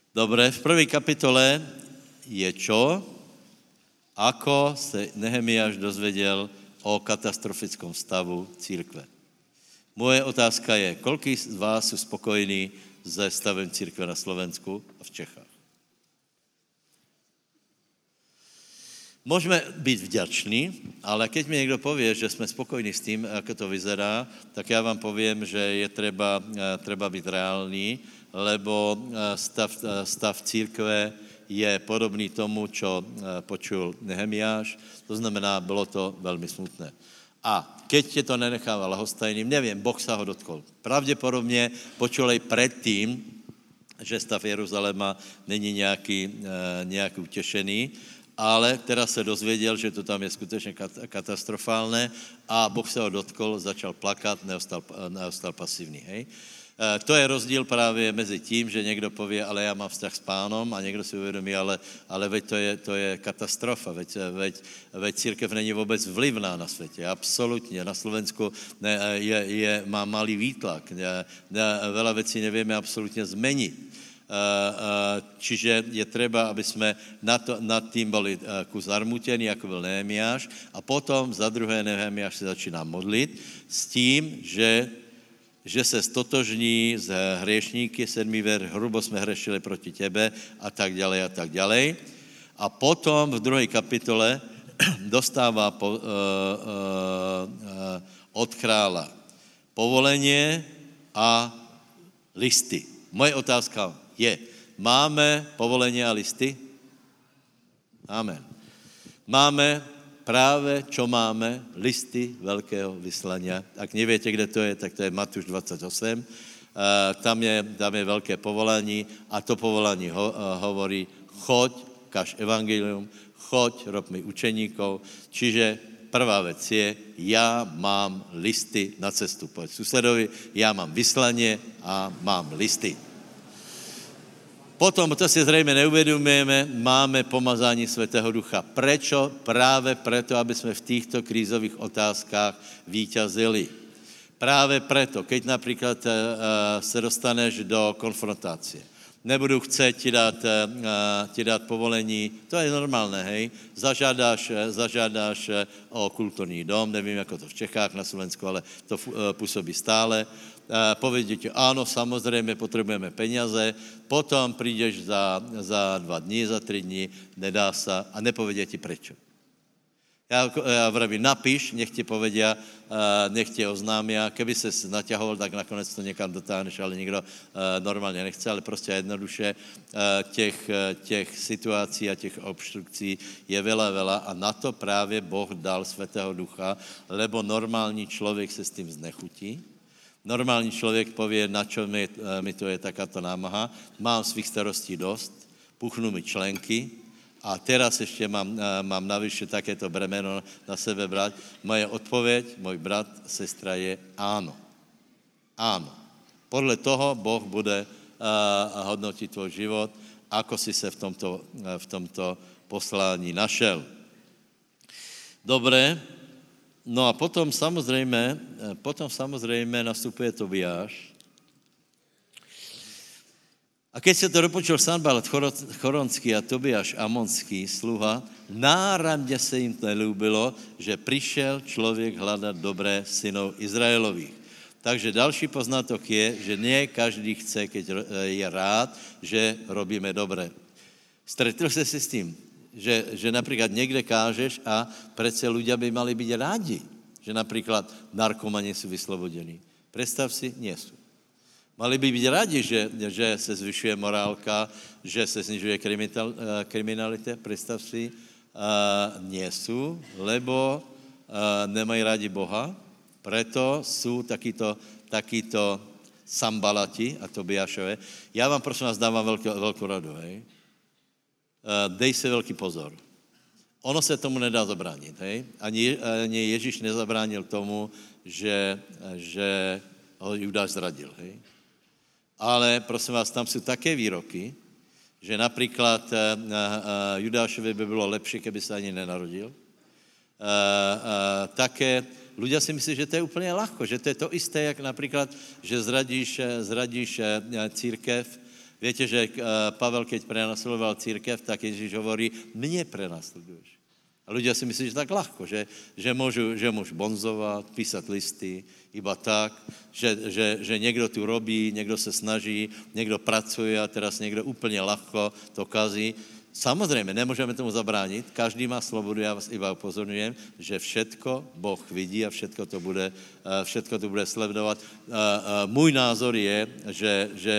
Dobre, v prvej kapitole je čo? Ako se Nehemiáš dozvedel o katastrofickom stavu církve. Moje otázka je, koľký z vás sú spokojní se stavem církve na Slovensku a v Čechách? Můžeme být vďační, ale keď mi někdo povie, že jsme spokojní s tím, jak to vyzerá, tak já vám povím, že je treba, eh, treba být reálný, lebo eh, stav, eh, stav církve je podobný tomu, čo eh, počul Nehemiáš, to znamená, bylo to velmi smutné. A keď tě to nenechával lahostajným, nevím, Boh sa ho dotkol. Pravděpodobně počulej předtím, že stav Jeruzaléma není nějaký, nějaký utěšený, ale teda se dozvěděl, že to tam je skutečně katastrofálné a Boh se ho dotkol, začal plakat, neostal, neostal pasivní. Hej? Eh, to je rozdíl právě mezi tím, že někdo pově, ale já mám vztah s pánom a někdo si uvědomí, ale, ale veď to je, to je katastrofa, veď, veď, veď církev není vůbec vlivná na světě, absolutně. Na Slovensku ne, je, je, má malý výtlak, ne, ne, veľa věcí nevíme absolutně zmenit. Eh, eh, čiže je třeba, aby jsme nad, to, nad tím byli kus zarmutení, jako byl Nehemiáš, a potom za druhé Nehemiáš se začíná modlit s tím, že že se stotožní s hriešníky, sedmý ver, hrubo jsme hřešili proti tebe a tak dále a tak dále. A potom v druhé kapitole *clears throat* dostává po, uh, uh, uh, od krála povolenie a listy. Moje otázka je, máme povolenie a listy? Amen. Máme práve, čo máme, listy veľkého vyslania. Ak neviete, kde to je, tak to je Matúš 28. Uh, tam, je, tam je veľké povolání a to povolání ho, uh, hovorí, choď, kaž evangelium, choď, rob mi učeníkov. Čiže prvá vec je, já mám listy na cestu. Povedz susedovi, já mám vyslanie a mám listy. Potom, to si zřejmě neuvědomujeme, máme pomazání Svatého Ducha. Prečo? Práve preto, aby jsme v týchto krízových otázkách víťazili. Práve preto, keď například uh, se dostaneš do konfrontácie, nebudu chce ti dát, ti dát povolení, to je normálné, hej. Zažádáš, zažádáš o kulturní dom, nevím, jako to v Čechách, na Slovensku, ale to působí stále. Povedí ti, áno, samozřejmě potřebujeme peniaze, potom přijdeš za, za dva dní, za tři dní, nedá se a nepovedě ti prečo. Já, já vravím, napiš, nech ti povedia, nech ti oznámia, keby se naťahoval, tak nakonec to někam dotáhneš, ale nikdo normálně nechce, ale prostě jednoduše těch, těch situací a těch obstrukcí je vela, vela a na to právě Boh dal Svatého Ducha, lebo normální člověk se s tím znechutí, Normální člověk pově, na čo mi, mi to je takáto námaha, mám svých starostí dost, puchnu mi členky, a teraz ještě mám, eh, mám navyše takéto bremeno na sebe brát. Moje odpověď, můj brat, sestra je áno. Áno. Podle toho Boh bude uh, hodnotit tvůj život, ako si se v tomto, v tomto poslání našel. Dobré, no a potom samozřejmě, potom samozřejmě nastupuje Tobiáš, a keď se to dopočul Sanbalat Choronský a Tobiáš Amonský, sluha, náramně se jim nelúbilo, že přišel člověk hledat dobré synov Izraelových. Takže další poznatok je, že ne každý chce, keď je rád, že robíme dobré. Stretl se si s tím, že, že například někde kážeš a přece ľudia by mali být rádi, že například narkomani jsou vyslobodení. Představ si, nie jsou. Mali by být rádi, že, že se zvyšuje morálka, že se snižuje eh, kriminalita, představ si, uh, nie sú, lebo uh, nemají rádi Boha, preto sú takýto, takýto sambalati a Tobiašové. Já vám prosím vás dávám velkou, velkou radu, hej. Uh, dej si velký pozor. Ono se tomu nedá zabránit, hej. Ani, ani Ježíš nezabránil tomu, že, že ho Judáš zradil, hej. Ale prosím vás, tam jsou také výroky, že například uh, uh, Judášovi by bylo lepší, keby se ani nenarodil. Také ľudia si myslí, že to je úplně ľahko, že to je to isté, jak například, že zradíš, zradíš církev. Víte, že Pavel, keď prenasledoval církev, tak Ježíš hovorí, mě prenasleduješ. A ľudia si myslí, že tak ľahko, že, že, môžu, že môžu bonzovať, písať listy, iba tak, že, že, že někdo tu robí, někdo se snaží, někdo pracuje a teraz někdo úplně ľahko to kazí. Samozřejmě, nemůžeme tomu zabránit, každý má slobodu, já vás iba upozorňujem, že všetko Boh vidí a všetko to bude, všetko to bude sledovat. Můj názor je, že, že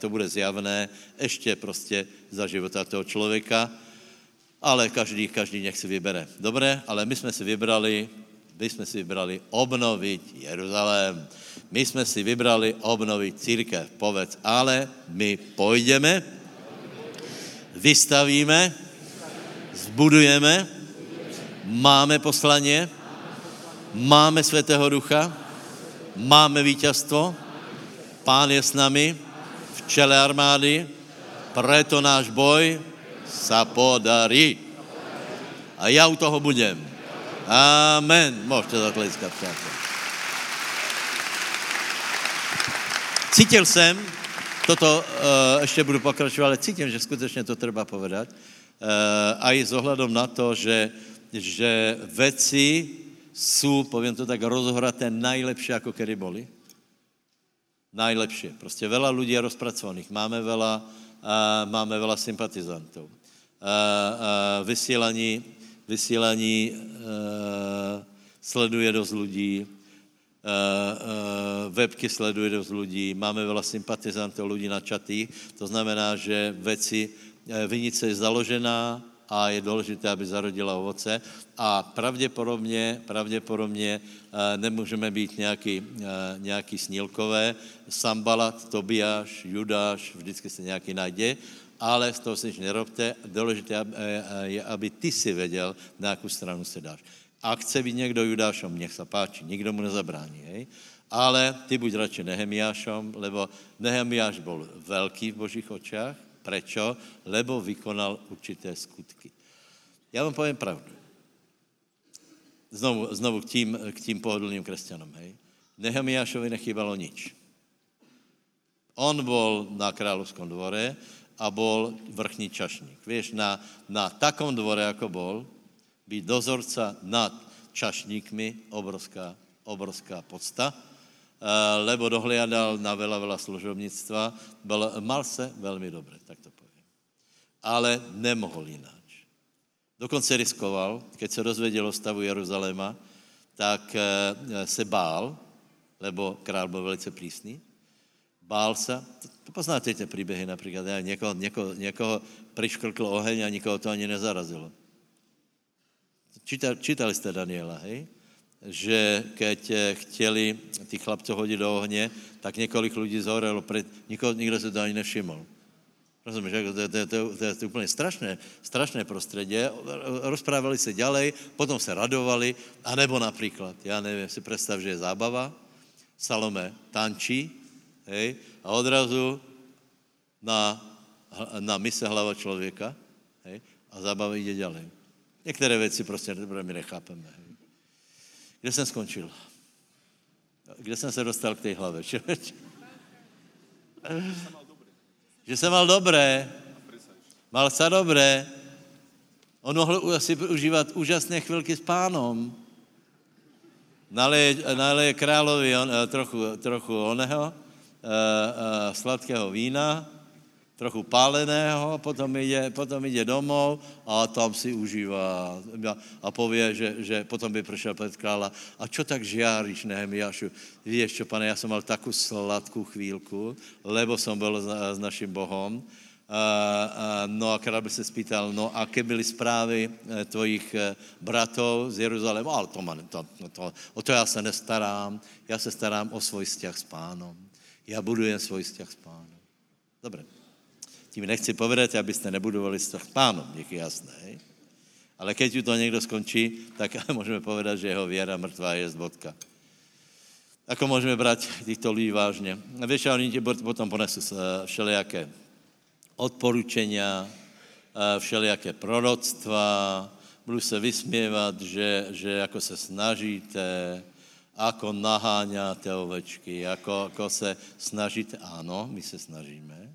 to bude zjavné ještě prostě za života toho člověka, ale každý, každý nech si vybere. Dobré, ale my jsme si vybrali, my jsme si vybrali obnovit Jeruzalém. My jsme si vybrali obnovit církev. Povedz, ale my půjdeme, vystavíme, zbudujeme, máme poslaně, máme Svatého Ducha, máme vítězstvo, Pán je s nami v čele armády, preto náš boj sa podarí. A já u toho budem. Amen. Můžete zatleskat, přátel. Cítil jsem, toto uh, ještě budu pokračovat, ale cítím, že skutečně to treba povedať. Uh, a i s ohledom na to, že, že veci jsou, povím to tak, rozhoraté najlepšie, ako kedy boli. Najlepšie. Prostě veľa ľudí je rozpracovaných. Máme veľa, uh, máme veľa sympatizantov vysílání, vysílání sleduje dost lidí, webky sleduje dost lidí, máme veľa sympatizantů, lidí na čatých, to znamená, že veci, vinice je založená a je důležité, aby zarodila ovoce a pravděpodobně, pravděpodobně nemůžeme být nějaký, nějaký snílkové, Sambalat, Tobiáš, Judáš, vždycky se nějaký najde, ale z toho se nič nerobte. Důležité eh, eh, je, aby ty si věděl, na jakou stranu se dáš. A chce být někdo Judášom, nech se páči, nikdo mu nezabrání, hej? Ale ty buď radši Nehemiášom, lebo Nehemiáš byl velký v božích očách. Prečo? Lebo vykonal určité skutky. Já vám povím pravdu. Znovu, znovu k tím, k tím pohodlným křesťanům, hej? Nehemiášovi nechybalo nič. On bol na kráľovskom dvore a bol vrchní čašník. Vieš, na, na takom dvore, ako bol, byť dozorca nad čašníkmi, obrovská, obrovská podsta, Eh, lebo dohliadal na veľa, veľa služobníctva. Bol, mal se veľmi dobre, tak to poviem. Ale nemohol ináč. Dokonce riskoval, keď sa dozvedel o stavu Jeruzaléma, tak eh, se bál, lebo král bol velice prísný. Bál sa, poznáte tie príbehy napríklad, ja, niekoho, niekoho, niekoho priškrklo oheň a nikoho to ani nezarazilo. Čítali, čítali ste Daniela, hej? že keď eh, chtěli tí chlapci hodit do ohně, tak několik lidí zhorelo, pred, nikdo, nikdo se to ani nevšiml. Rozumíš, to, to, to, to, to je úplně strašné, strašné prostředí. Rozprávali se ďalej, potom se radovali, anebo například, já nevím, si představ, že je zábava, Salome tančí, hej, a odrazu na, na mise hlava člověka, hej, a zábava jde ďalej. Některé věci prostě my nechápeme. Kde jsem skončil? Kde jsem se dostal k té hlavě? *laughs* že jsem mal dobré. Mal se dobré. On mohl si užívat úžasné chvilky s pánom. Naleje, naleje královi on, eh, trochu, trochu oného, uh, uh, sladkého vína, trochu páleného, potom ide, potom ide domov a tam si užívá a povie, že, že potom by prišiel pred kráľa. A čo tak žiariš, Nehemiašu? Vieš čo, pane, ja som mal takú sladkú chvíľku, lebo som bol s, s našim Bohom. A, a, no a král by sa spýtal, no a aké byly správy e, tvojich e, bratov z Jeruzaléma? Ale to, to, to, o to ja sa nestarám. Ja sa starám o svoj vzťah s pánom. Ja budujem svoj vzťah s pánom. Dobre. Tím nechci povedať, aby ste nebudovali vztah s pánom, je jasné. Ale keď ju to niekto skončí, tak *laughs* môžeme povedať, že jeho viera mŕtvá je z bodka. Ako môžeme brať týchto ľudí vážne? Vieš, oni ti potom ponesú všelijaké odporúčenia, všelijaké proroctva, budú sa vysmievať, že, že ako sa snažíte, ako naháňate ovečky, ako, ako sa snažíte. Áno, my sa snažíme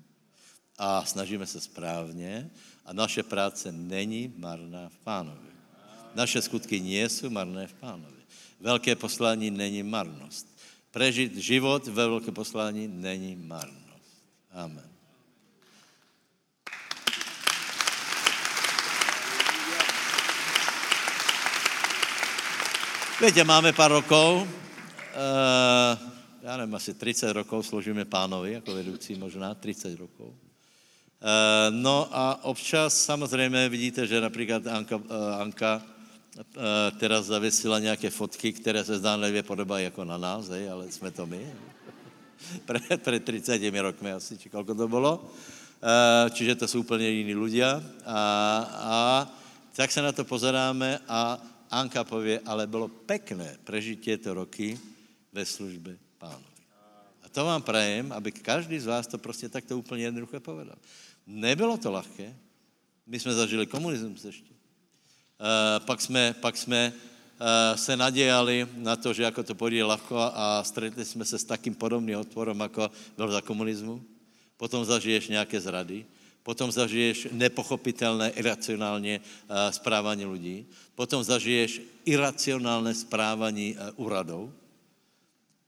a snažíme se správně a naše práce není marná v pánovi. Naše skutky nie jsou marné v pánovi. Velké poslání není marnost. Prežít život ve velké poslání není marnost. Amen. Viete, máme pár rokov, uh, ja neviem, asi 30 rokov slúžime pánovi, ako vedúci možná, 30 rokov. Eh, no a občas samozřejmě vidíte, že například Anka, eh, Anka eh, teraz zavesila nějaké fotky, které se zdánlivě podobají jako na nás, hej, ale jsme to my. *laughs* Pre, pre 30 rokmi asi, či koľko to bolo. Čiže to jsou úplně jiní ľudia. A, a tak se na to pozeráme a Anka povie, ale bylo pekné prežiť tieto roky ve službe pánovi. A to vám prajem, aby každý z vás to prostě takto úplně jednoduché povedal. Nebylo to ľahké. My jsme zažili komunismus ještě. Uh, pak jsme, pak jsme uh, se nadějali na to, že jako to pôjde ľahko a stretli jsme se s takým podobným otvorom, jako byl za komunismu. Potom zažiješ nějaké zrady, potom zažiješ nepochopitelné, iracionálně uh, správání lidí, potom zažiješ iracionálne správání uh, úradov,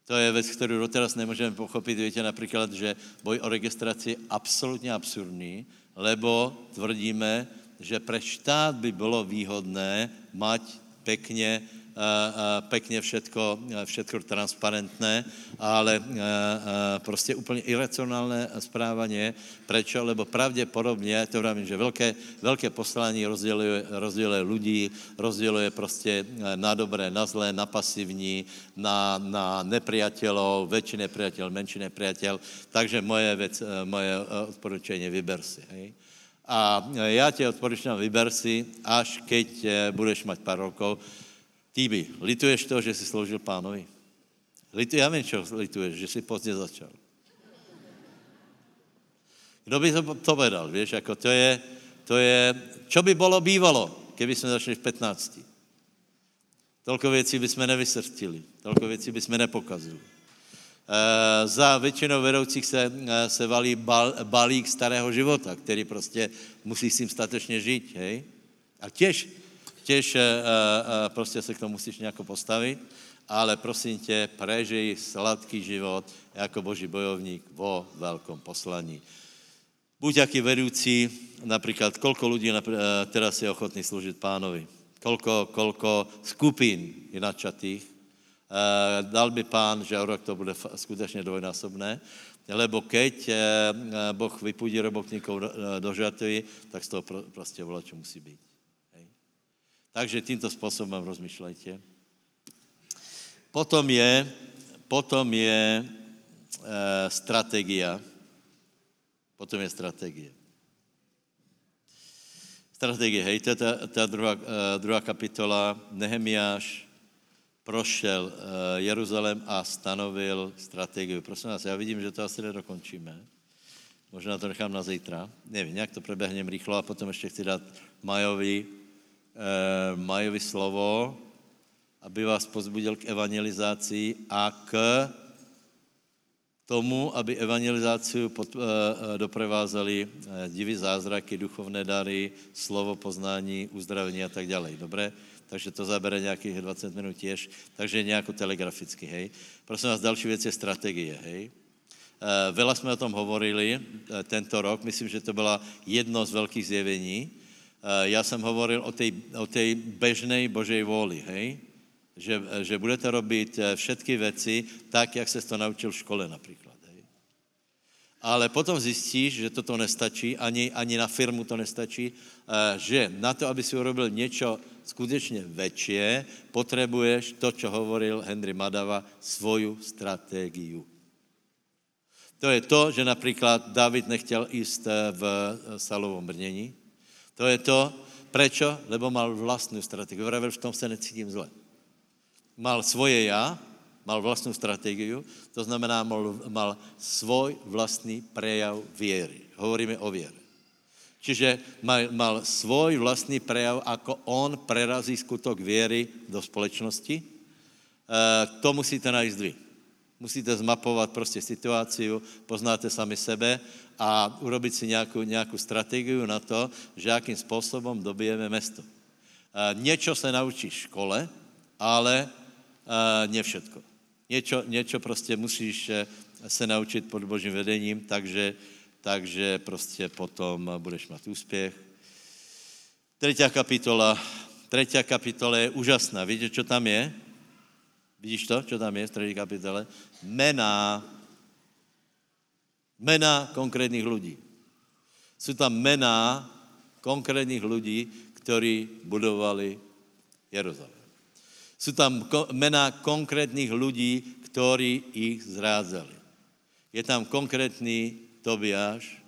to je vec, ktorú doteraz nemôžeme pochopiť. Viete napríklad, že boj o registrácii je absolútne absurdný, lebo tvrdíme, že pre štát by bolo výhodné mať pekne pekne všetko, všetko transparentné, ale prostě úplně iracionálne správanie. Prečo? Lebo pravděpodobně, to vravím, že veľké, veľké poslaní rozděluje, rozděluje ľudí, rozděluje prostě na dobré, na zlé, na pasivní, na, na nepriateľov, väčší nepriateľ, menší nepriateľ. Takže moje, vec, moje odporučenie, vyber si. Hej? A já tě odporučujem, vyber si, až keď budeš mať pár rokov, Týby, lituješ to, že jsi sloužil pánovi? Litu, já vím, čo lituješ, že jsi pozdě začal. Kdo by to povedal, vieš, jako to je, to je, čo by bolo bývalo, keby jsme začali v 15. Tolko věcí by jsme nevysrstili, tolko věcí by jsme nepokazili. za většinou vedoucích se, se valí bal, balík starého života, který prostě musí s tím statečně žít, hej? A těž, těž prostě se k tomu musíš nějak postavit, ale prosím tě, prežij sladký život jako boží bojovník vo velkom poslaní. Buď jaký vedoucí, například, kolko lidí teraz je ochotný sloužit pánovi, kolko, kolko skupin je načatých, dal by pán, že o rok to bude skutečně dvojnásobné, lebo keď Boh vypudí robotníkov do žatvy, tak z toho prostě volá, čo musí být. Takže tímto způsobem rozmýšlejte. Potom je, potom je e, strategia. Potom je strategie. Strategie, hej, to je ta, ta druhá, e, druhá kapitola. Nehemiáš prošel e, Jeruzalém a stanovil strategii. Prosím vás, já vidím, že to asi nedokončíme. Možná to nechám na zítra. Nevím, nějak to prebehnem rychlo a potom ještě chci dát Majovi, Majovi slovo, aby vás pozbudil k evangelizaci a k tomu, aby evangelizáciu pod, e, doprovázeli divy zázraky, duchovné dary, slovo poznání, uzdravení a tak dále. Dobré? Takže to zabere nějakých 20 minut těž, takže nějako telegraficky, hej. Prosím vás, další věc je strategie, hej. E, vela jsme o tom hovorili e, tento rok, myslím, že to byla jedno z velkých zjevení. E, já jsem hovoril o té o tej bežnej Božej vůli, hej. Že, že budete robit všetky věci tak, jak se to naučil v škole například ale potom zjistíš, že toto nestačí, ani, ani na firmu to nestačí, eh, že na to, aby si urobil něco skutečně väčšie, potřebuješ to, čo hovoril Henry Madava, svoju stratégiu. To je to, že například David nechtěl eh, v eh, Salovom brnění. To je to, prečo? Lebo mal vlastnou strategii. Vravil, v tom se necítím zle. Mal svoje já, mal vlastnú stratégiu, to znamená, mal, mal svoj vlastný prejav viery. Hovoríme o viere. Čiže mal, mal svoj vlastný prejav, ako on prerazí skutok viery do společnosti. E, to musíte najít vy. Musíte zmapovat prostě situáciu, poznáte sami sebe a urobiť si nějakou, nějakou strategii na to, že jakým způsobem dobijeme mesto. E, niečo se naučíš v škole, ale e, ne všetko. Něco, něco prostě musíš eh, se naučit pod božím vedením, takže, takže prostě potom budeš mít úspěch. Třetí kapitola, třetí kapitola je úžasná. Víte, co tam je? Vidíš to, co tam je v třetí kapitole? Mena, mena konkrétních lidí. Jsou tam mena konkrétních lidí, kteří budovali Jeruzalém. Jsou tam jména konkrétních lidí, kteří jich zrázali. Je tam konkrétní Tobiáš,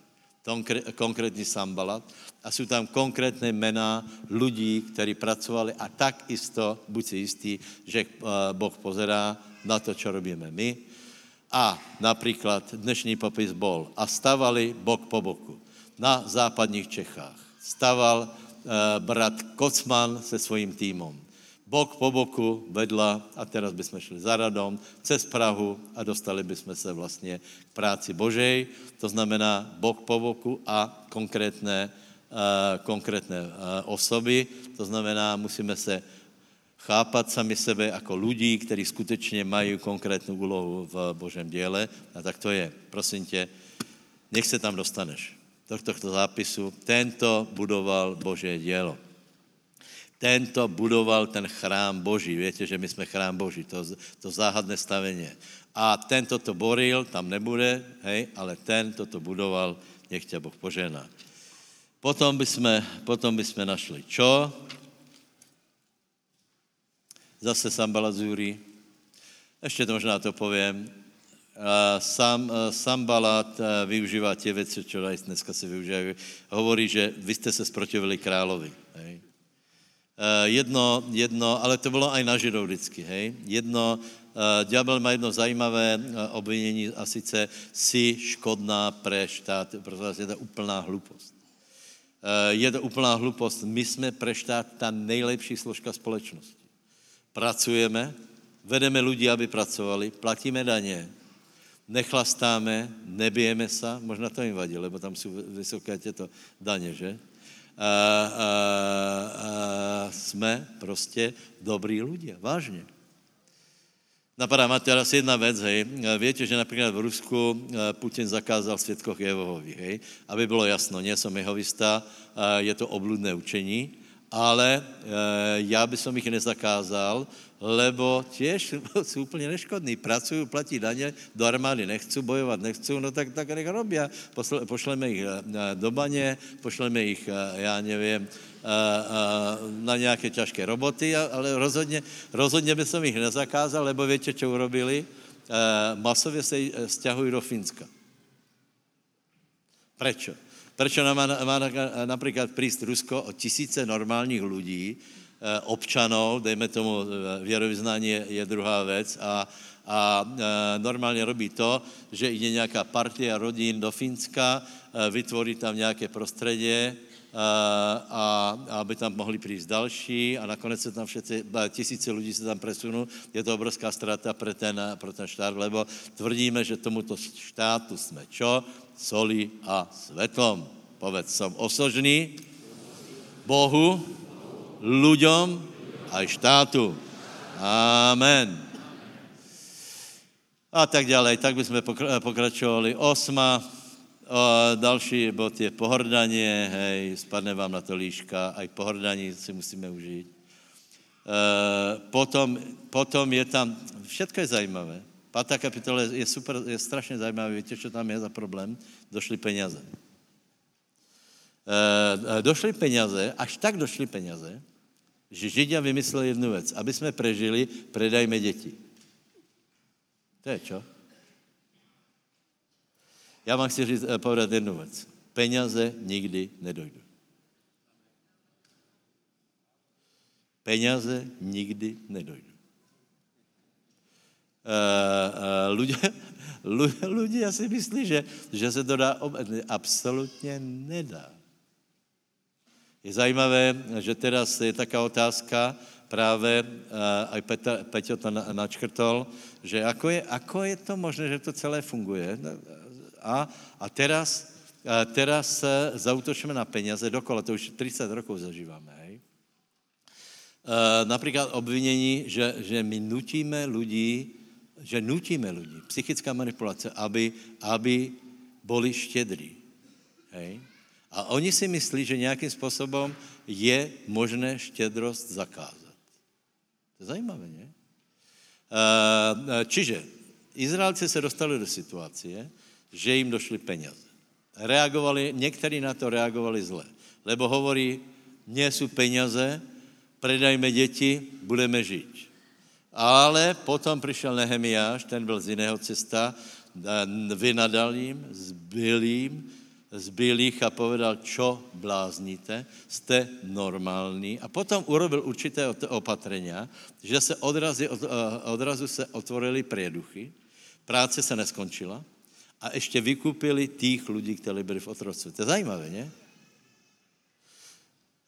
konkrétní Sambalat a jsou tam konkrétné jména lidí, kteří pracovali a tak isto, buď si jistý, že eh, Boh pozerá na to, co robíme my. A například dnešní popis bol a stavali bok po boku na západních Čechách. Staval uh, brat Kocman se svým týmom bok po boku vedla a teraz bychom šli za radom cez Prahu a dostali bychom se vlastně k práci Božej, to znamená bok po boku a konkrétné, konkrétné uh, osoby, to znamená, musíme se chápat sami sebe jako lidí, kteří skutečně mají konkrétnu úlohu v Božem děle. A tak to je. Prosím tě, nech se tam dostaneš do tohto zápisu. Tento budoval Bože dělo. Tento budoval ten chrám Boží. Víte, že my jsme chrám Boží, to, to záhadné staveně. A tento to boril, tam nebude, hej, ale ten toto budoval, nech tě Boh požená. Potom bychom, potom bychom našli čo? Zase Sambalazuri. Ještě to možná to povím. Sam, Sambalat využívá tě věci, čo dneska se využívají. Hovorí, že vy jste se sprotivili královi. Hej. Eh, jedno, jedno, ale to bylo aj na Židov vždycky, hej. Jedno, ďábel má jedno zajímavé obvinění a sice si škodná pre štát, protože je to úplná hlupost. Uh, je to úplná hlupost. My jsme pre štát ta nejlepší složka společnosti. Pracujeme, vedeme lidi, aby pracovali, platíme daně, nechlastáme, nebijeme sa, možná to jim vadí, lebo tam jsou vysoké těto daně, že? A, a, a, jsme prostě dobrý ľudia, vážně. Napadá ma teraz jedna vec, hej. Viete, že napríklad v Rusku Putin zakázal svědkoch Jehovovi, hej. Aby bylo jasno, nie som jehovista, je to obludné učení, ale já by som ich nezakázal, lebo tiež *laughs* sú úplne neškodní. Pracujú, platí daně, do armády nechcú, bojovat nechcú, no tak, tak nech robia. Pošleme ich do baně, pošleme ich, nevím, eh, na nějaké ťažké roboty, ale rozhodně, rozhodně by som ich nezakázal, lebo viete, čo urobili? Masově se stěhují do Finska. Prečo? Prečo má, má napríklad prísť Rusko o tisíce normálních ľudí, Eh, občanov, dejme tomu, eh, věrovyznání je druhá věc a, a normálně robí to, že ide nějaká partia rodín do Finska, vytvorí tam nějaké prostředí, a, aby tam mohli přijít další a nakonec se tam všetci, tisíce lidí se tam presunou. Je to obrovská strata pro ten, pro ten štát, lebo tvrdíme, že tomuto štátu jsme čo? Soli a svetlom. Povedz, som osožný Bohu ľuďom aj štátu. Amen. A tak ďalej, tak by sme pokračovali. Osma, o, další bod je pohrdanie, hej, spadne vám na to líška, aj pohrdanie si musíme užít. E, potom, potom je tam, všetko je zajímavé. Pátá kapitola je super, je strašně zajímavé. Víte, čo tam je za problém? Došly peniaze. E, došly peniaze, až tak došly peniaze, že Židia vymysleli jednu věc. Aby jsme prežili, predajme děti. To je čo? Já vám chci říct, eh, povedat jednu věc. Peněze nikdy nedojdu. Peněze nikdy nedojdu. Uh, uh, ľudia, *laughs* ľudia si myslí, že, že se to dá obednit. Absolutně nedá. Je zajímavé, že teraz je taká otázka, práve uh, aj Peťo, Peťo to načkrtol, že ako je, ako je to možné, že to celé funguje. A, a teraz, a teraz zautočíme na peniaze dokola, to už 30 rokov zažíváme. Hej? Uh, napríklad obvinení, že, že my nutíme ľudí, že nutíme ľudí, psychická manipulace, aby, aby boli štedrí. Hej? A oni si myslí, že nějakým způsobem je možné štědrost zakázat. To je zajímavé, ne? Čiže Izraelci se dostali do situace, že jim došly peněze. Reagovali, někteří na to reagovali zle, lebo hovorí, nie jsou peněze, predajme děti, budeme žít. Ale potom přišel Nehemiáš, ten byl z jiného cesta, vynadal jim, zbyl jim, zbil ich a povedal, čo blázníte, jste normální. A potom urobil určité opatrenia, že se odrazy, od, odrazu se otvorili prieduchy, práce se neskončila a ještě vykupili tých lidí, kteří byli v otroctví. To je zajímavé, ne?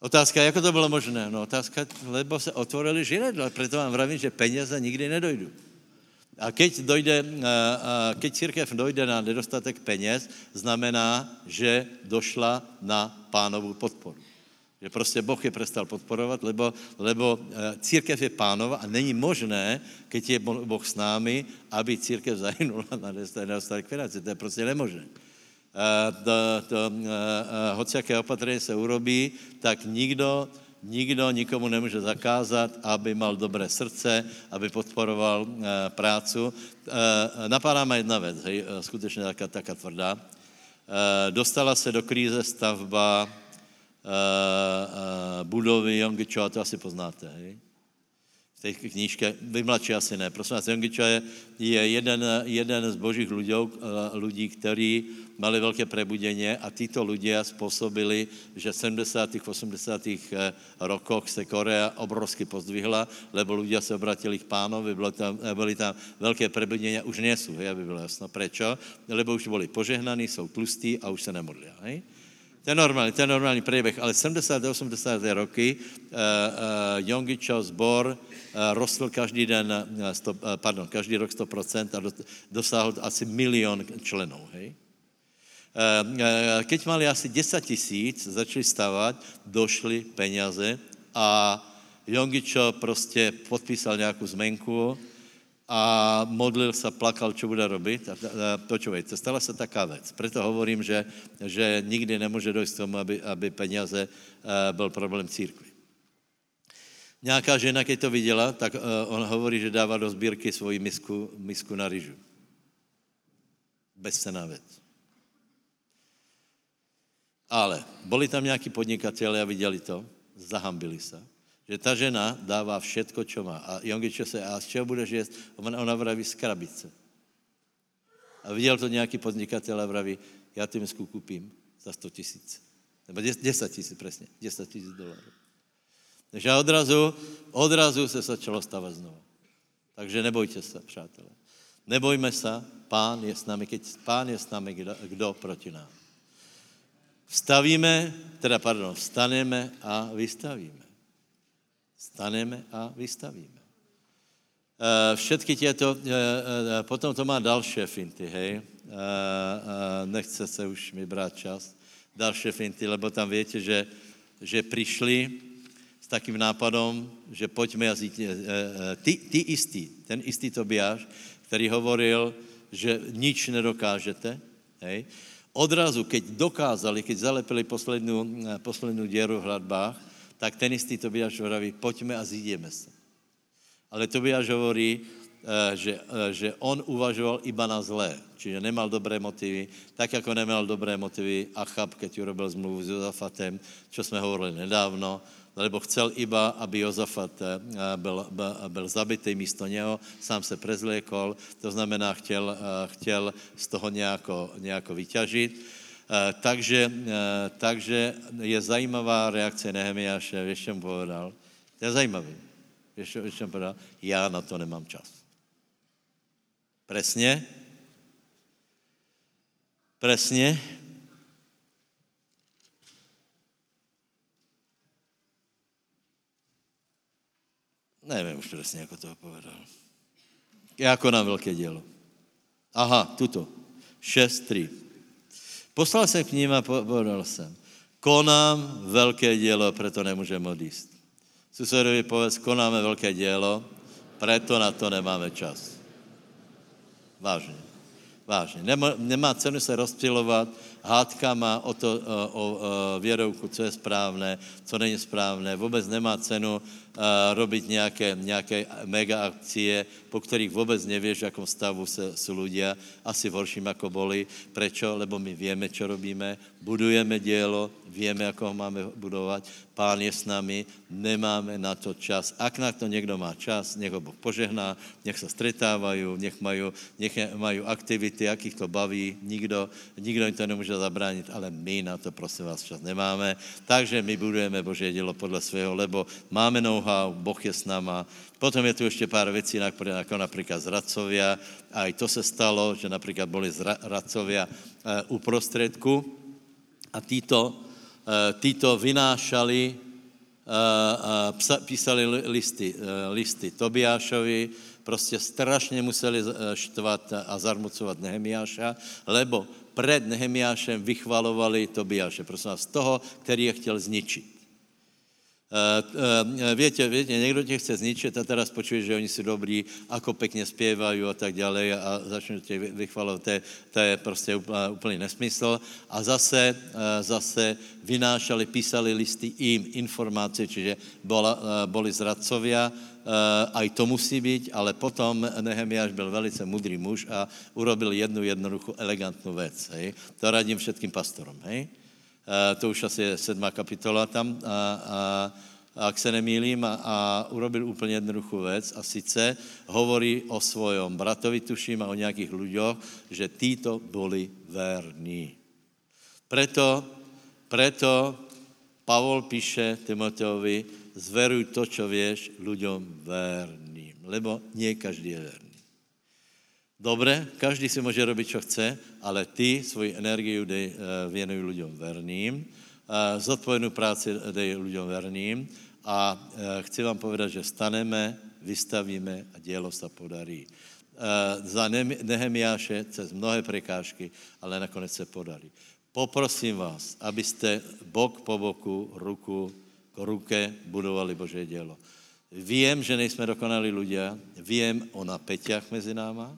Otázka, jak to bylo možné? No otázka, lebo se otvorili žiledla, proto vám vravím, že peněze nikdy nedojdu. A keď, dojde, keď církev dojde na nedostatek peněz, znamená, že došla na pánovu podporu. Že prostě Boh je prestal podporovat, lebo, lebo e, církev je pánova a není možné, keď je Boh s námi, aby církev zahynula *laughs* na nedostatek financí. To je prostě nemožné. To, to, hociaké opatrenie se urobí, tak nikdo Nikdo nikomu nemůže zakázat, aby mal dobré srdce, aby podporoval e, prácu. E, napadá ma jedna věc, hej, skutečně taká, taká tvrdá. E, dostala se do kríze stavba e, e, budovy Jongičo, a to asi poznáte, hej? v té knížke, vy mladší asi ne. Prosím vás, Jongiča je, je jeden, jeden z božích lidí, lidí, kteří mali velké prebudění a tyto lidé způsobili, že v 70. 80. Eh, rokoch se Korea obrovsky pozdvihla, lebo lidé se obratili k pánovi, bylo tam, eh, byly tam velké prebudění, už nejsou, hej, aby bylo jasno. Prečo? Lebo už byli požehnaní, jsou tlustí a už se nemodlia. Hej? To je normálny, to je normálny priebeh, ale 70. 80. roky uh, uh, Jongičov zbor uh, rostl každý den, uh, sto, uh, pardon, každý rok 100% a dosáhl asi milión členov, hej? Keď mali asi 10 tisíc, začali stavať, došli peniaze a Jongičo prostě podpísal nějakou zmenku a modlil sa, plakal, čo bude robiť. A, a počúvejte, stala sa taká vec. Preto hovorím, že, že nikdy nemôže dojsť k tomu, aby, aby peniaze uh, byl problém církvy. Nějaká žena, keď to viděla, tak uh, on hovorí, že dává do sbírky svoji misku, misku na ryžu. Bezcená vec. Ale boli tam nějakí podnikatelé a viděli to, zahambili se že ta žena dává všetko, čo má. A Jongičo se, a z čeho budeš jíst? Ona, ona vraví z krabice. A viděl to nějaký podnikatel a vraví, já ty misku koupím za 100 tisíc. Nebo 10 tisíc, přesně, 10 tisíc dolarů. Takže odrazu, odrazu se začalo stavat znovu. Takže nebojte se, přátelé. Nebojme se, pán je s námi, keď pán je s námi, kdo, kdo proti nám. Vstavíme, teda pardon, vstaneme a vystavíme. Staneme a vystavíme. Eh, všetky tieto, eh, eh, potom to má dalšie finty, hej. Nechce se už mi brát čas. Dalšie finty, lebo tam viete, že, že prišli s takým nápadom, že poďme jazyť, ty, ty istý, ten istý Tobiáš, který hovoril, že nič nedokážete, hej, odrazu, keď dokázali, keď zalepili poslednú, poslednú dieru v hladbách, tak ten istý Tobiáš hovorí, poďme a zídeme sa. Ale Tobiáš hovorí, eh, že, eh, že on uvažoval iba na zlé, čiže nemal dobré motivy, tak ako nemal dobré motivy Achab, keď urobil zmluvu s Jozafatem, čo jsme hovorili nedávno, lebo chcel iba, aby Jozafat eh, byl, byl zabitý místo něho, sám se prezliekol, to znamená, chtěl, chtěl z toho nejako, nejako vyťažit. Eh, takže, eh, takže je zajímavá reakce Nehemiáše, víš, čem povedal? To je zajímavý. Víš čem povedal? Já na to nemám čas. Presně? Presně? Nevím už přesně, jako to povedal. Jako na velké dělo. Aha, tuto. 6.3. Poslal jsem k ním a povedal jsem, konám velké dělo, proto nemůžeme odjíst. Susedovi povedz, konáme velké dělo, proto na to nemáme čas. Vážně. Vážně. Nemá, nemá cenu se rozptilovat hádkama o, to, o, o, o věrouku, co je správné, co není správné. Vůbec nemá cenu robiť nějaké, nějaké mega akcie, po kterých vůbec nevíš, v jakom stavu se, jsou ľudia, asi horším, ako boli. Prečo? Lebo my vieme, čo robíme, budujeme dielo, vieme, ako ho máme budovat, pán je s nami, nemáme na to čas. Ak na to někdo má čas, nech ho Boh požehná, nech se stretávají, nech mají, nech mají aktivity, akých to baví, nikdo, nikdo jim to nemůže zabránit, ale my na to, prosím vás, čas nemáme. Takže my budujeme Boží dělo podle svého, lebo máme know know-how, Boh je s náma. Potom je tu ještě pár věcí, jako například zradcovia. A i to se stalo, že například byli zradcovia eh, u prostředku a títo, eh, títo vynášali, eh, písali listy, listy Tobiášovi, prostě strašně museli štvat a zarmucovat Nehemiáša, lebo před Nehemiášem vychvalovali Tobiáše, prosím vás, toho, který je chtěl zničit. Uh, uh, viete, viete, niekto tě chce zničiť a teraz počuješ, že oni sú dobrí, ako pekne spievajú a tak ďalej a začnú tě vychvalovať. To, to je prostě úplný nesmysl. A zase, uh, zase vynášali, písali listy im informácie, čiže bola, boli zradcovia, aj to musí byť, ale potom Nehemiáš byl velice mudrý muž a urobil jednu jednoduchú elegantnú vec. Hej? To radím všetkým pastorom. Hej? Eh, to už asi je sedmá kapitola tam, a, a, ak se nemýlím, a, a urobil úplně jednoduchou věc a sice hovorí o svojom bratovi, tuším, a o nějakých ľuďoch, že títo boli verní. Preto, preto Pavol píše Timoteovi, zveruj to, čo vieš ľuďom verným, lebo nie každý je verný. Dobre, každý si môže robiť, čo chce, ale ty svoji energiu dej, uh, věnuj ľuďom verným, uh, zodpovednú práci dej ľuďom verným a uh, chci vám povedať, že staneme, vystavíme a dielo sa podarí. Za Nehemiáše cez mnohé prekážky, ale nakonec se podarí. Poprosím vás, abyste bok po boku, ruku ruke budovali Božie dielo. Viem, že nejsme dokonalí ľudia, viem o napätiach mezi náma,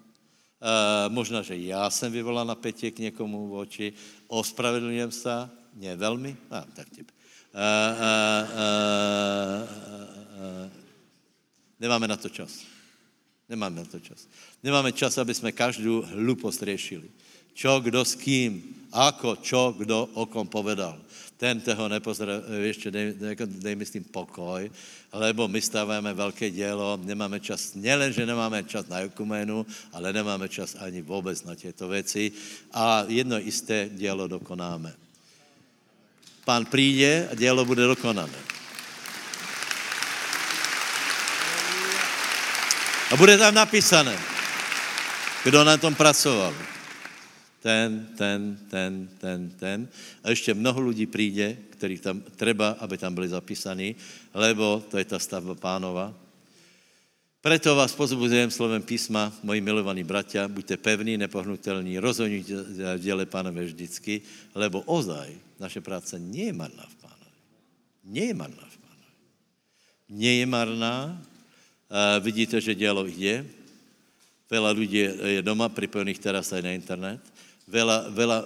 Uh, možná, že já jsem vyvolal napätie k někomu v oči, ospravedlňujem sa, nie veľmi, a tak tip. Uh, uh, uh, nemáme na to čas. Nemáme na to čas. Nemáme čas, aby jsme každou hlupost riešili. Čo, kdo s kým, ako, čo, kdo o kom povedal ten toho nepozdrav, ešte dej, dej mi s tým pokoj, lebo my stávame veľké dielo, nemáme čas, nielen, že nemáme čas na ekumenu, ale nemáme čas ani vôbec na tieto veci a jedno isté dielo dokonáme. Pán príde a dielo bude dokonané. A bude tam napísané, kdo na tom pracoval ten, ten, ten, ten, ten. A ešte mnoho ľudí príde, ktorých tam treba, aby tam byli zapísaní, lebo to je ta stavba pánova. Preto vás pozbudujem slovem písma, moji milovaní bratia, buďte pevní, nepohnutelní, rozhodnite v diele pánové vždycky, lebo ozaj naše práce nie je marná v pánovi. Nie je marná v pánovi. Nie je marná. Uh, vidíte, že dielo ide. Veľa ľudí je doma pripojených teraz aj na internet. Veľa, veľa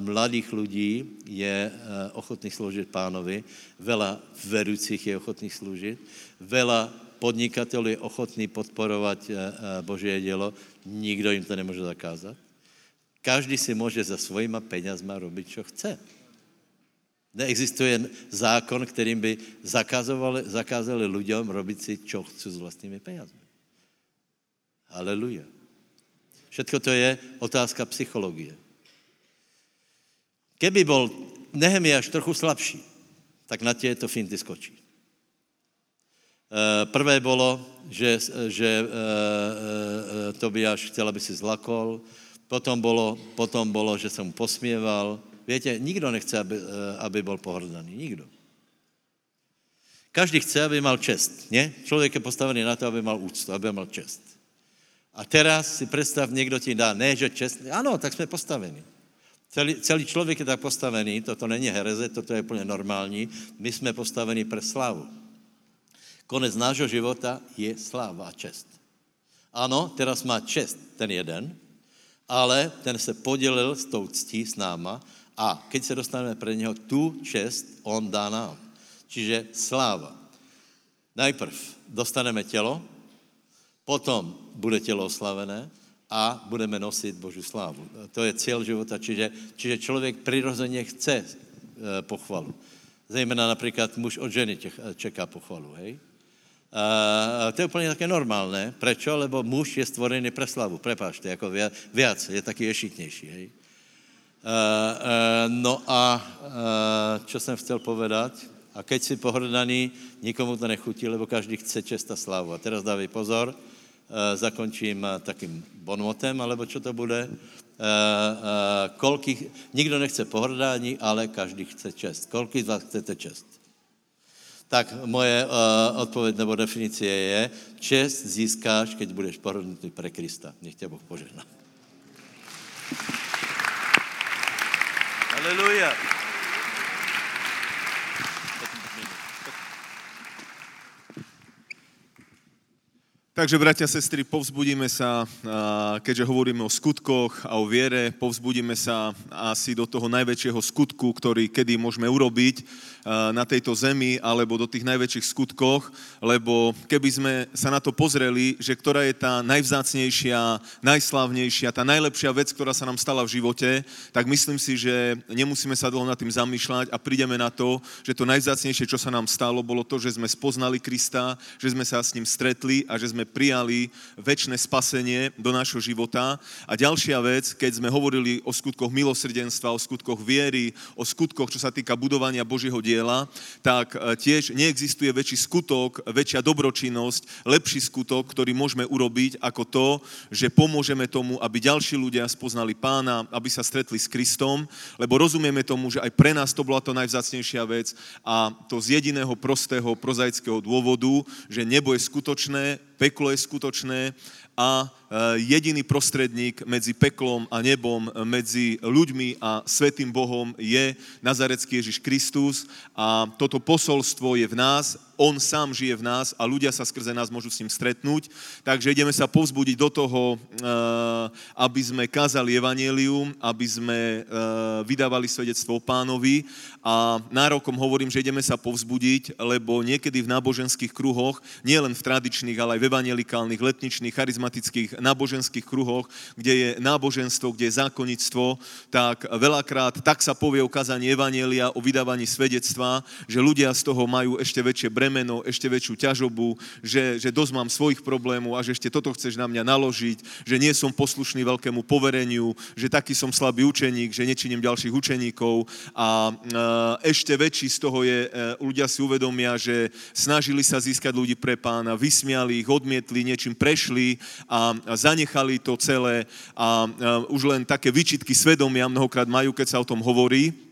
mladých ľudí je e, ochotných slúžiť pánovi, veľa verúcich je ochotných slúžiť, veľa podnikateľov je ochotný podporovať e, e, Božie dielo, nikto im to nemôže zakázať. Každý si môže za svojima peňazma robiť, čo chce. Neexistuje zákon, ktorým by zakázali, ľuďom robiť si, čo chcú s vlastnými peňazmi. Aleluja. Všetko to je otázka psychológie. Keby bol Nehemiáš trochu slabší, tak na tieto finty skočí. E, prvé bolo, že, že e, e, Tobiáš chcel, aby si zlakol, potom bolo, potom bolo, že som mu posmieval. Viete, nikto nechce, aby, aby bol pohrdaný. Nikto. Každý chce, aby mal čest. Nie? Človek je postavený na to, aby mal úctu, aby mal čest. A teraz si predstav, niekto ti dá, ne, že čestný. Áno, tak sme postavení. Celý, celý človek je tak postavený, toto není hereze, toto je plne normální. My jsme postavení pre slavu. Konec nášho života je sláva a čest. Ano, teraz má čest ten jeden, ale ten se podělil s tou ctí s náma a keď se dostaneme pre něho, tu čest on dá nám. Čiže sláva. Najprv dostaneme tělo, potom bude tělo oslavené a budeme nosit Boží slávu. To je cieľ života, čiže, čiže člověk prirozeně chce e, pochvalu. Zejména například muž od ženy čeká pochvalu, hej? A to je úplně také normálné. Prečo? Lebo muž je stvorený pre slavu. Prepášte, jako viac, je taký ješitnější, hej? A, a, no a, a čo jsem chcel povedať? A keď si pohrdaný, nikomu to nechutí, lebo každý chce čest a slavu. A teraz dávej pozor, Eh, zakončím eh, takým bonmotem, alebo čo to bude. Eh, koľkých, nikdo nechce pohrdání, ale každý chce čest. Koľký z vás chcete čest? Tak moje odpověď nebo definice je, čest získáš, keď budeš pohrnutý pre Krista. Nech tě Boh požehná. Aleluja. Takže, bratia sestry, povzbudíme sa, keďže hovoríme o skutkoch a o viere, povzbudíme sa asi do toho najväčšieho skutku, ktorý kedy môžeme urobiť na tejto zemi, alebo do tých najväčších skutkoch, lebo keby sme sa na to pozreli, že ktorá je tá najvzácnejšia, najslavnejšia, tá najlepšia vec, ktorá sa nám stala v živote, tak myslím si, že nemusíme sa dlho nad tým zamýšľať a prídeme na to, že to najvzácnejšie, čo sa nám stalo, bolo to, že sme spoznali Krista, že sme sa s ním stretli a že sme prijali väčšie spasenie do nášho života. A ďalšia vec, keď sme hovorili o skutkoch milosrdenstva, o skutkoch viery, o skutkoch, čo sa týka budovania Božieho diela, tak e, tiež neexistuje väčší skutok, väčšia dobročinnosť, lepší skutok, ktorý môžeme urobiť ako to, že pomôžeme tomu, aby ďalší ľudia spoznali pána, aby sa stretli s Kristom, lebo rozumieme tomu, že aj pre nás to bola to najvzácnejšia vec a to z jediného prostého, prozaického dôvodu, že nebo je skutočné, peklo je skutočné a e, jediný prostredník medzi peklom a nebom, medzi ľuďmi a svetým Bohom je Nazarecký Ježiš Kristus a toto posolstvo je v nás, on sám žije v nás a ľudia sa skrze nás môžu s ním stretnúť. Takže ideme sa povzbudiť do toho, e, aby sme kázali evanelium, aby sme e, vydávali svedectvo pánovi a nárokom hovorím, že ideme sa povzbudiť, lebo niekedy v náboženských kruhoch, nielen v tradičných, ale aj v evangelikálnych, letničných, charizmatických náboženských kruhoch, kde je náboženstvo, kde je zákonnictvo, tak veľakrát tak sa povie o kazaní evanelia, o vydávaní svedectva, že ľudia z toho majú ešte väčšie bremeno, ešte väčšiu ťažobu, že, že dosť mám svojich problémov a že ešte toto chceš na mňa naložiť, že nie som poslušný veľkému povereniu, že taký som slabý učeník, že nečiním ďalších učeníkov. A ešte väčší z toho je, e, ľudia si uvedomia, že snažili sa získať ľudí pre pána, vysmiali ich, odmietli, niečím prešli a zanechali to celé a už len také vyčitky svedomia mnohokrát majú, keď sa o tom hovorí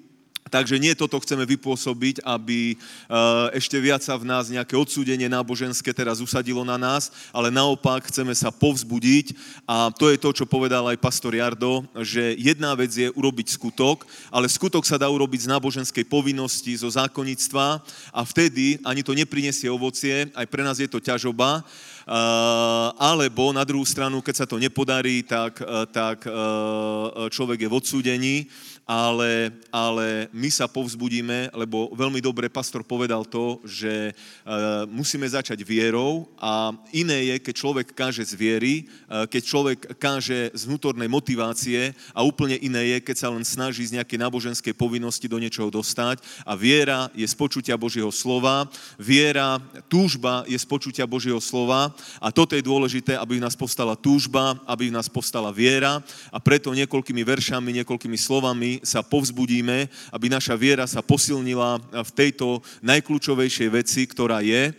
Takže nie toto chceme vypôsobiť, aby eh, ešte viac sa v nás nejaké odsúdenie náboženské teraz usadilo na nás, ale naopak chceme sa povzbudiť. A to je to, čo povedal aj pastor Jardo, že jedna vec je urobiť skutok, ale skutok sa dá urobiť z náboženskej povinnosti, zo zákonnictva. A vtedy ani to neprinesie ovocie, aj pre nás je to ťažoba, Uh, alebo na druhú stranu, keď sa to nepodarí, tak, uh, tak človek je v odsúdení ale, ale my sa povzbudíme, lebo veľmi dobre pastor povedal to, že uh, musíme začať vierou a iné je, keď človek káže z viery, uh, keď človek káže z vnútornej motivácie a úplne iné je, keď sa len snaží z nejakej náboženskej povinnosti do niečoho dostať a viera je z počutia Božieho slova, viera, túžba je z počutia Božieho slova a toto je dôležité, aby v nás postala túžba, aby v nás postala viera a preto niekoľkými veršami, niekoľkými slovami sa povzbudíme, aby naša viera sa posilnila v tejto najkľúčovejšej veci, ktorá je,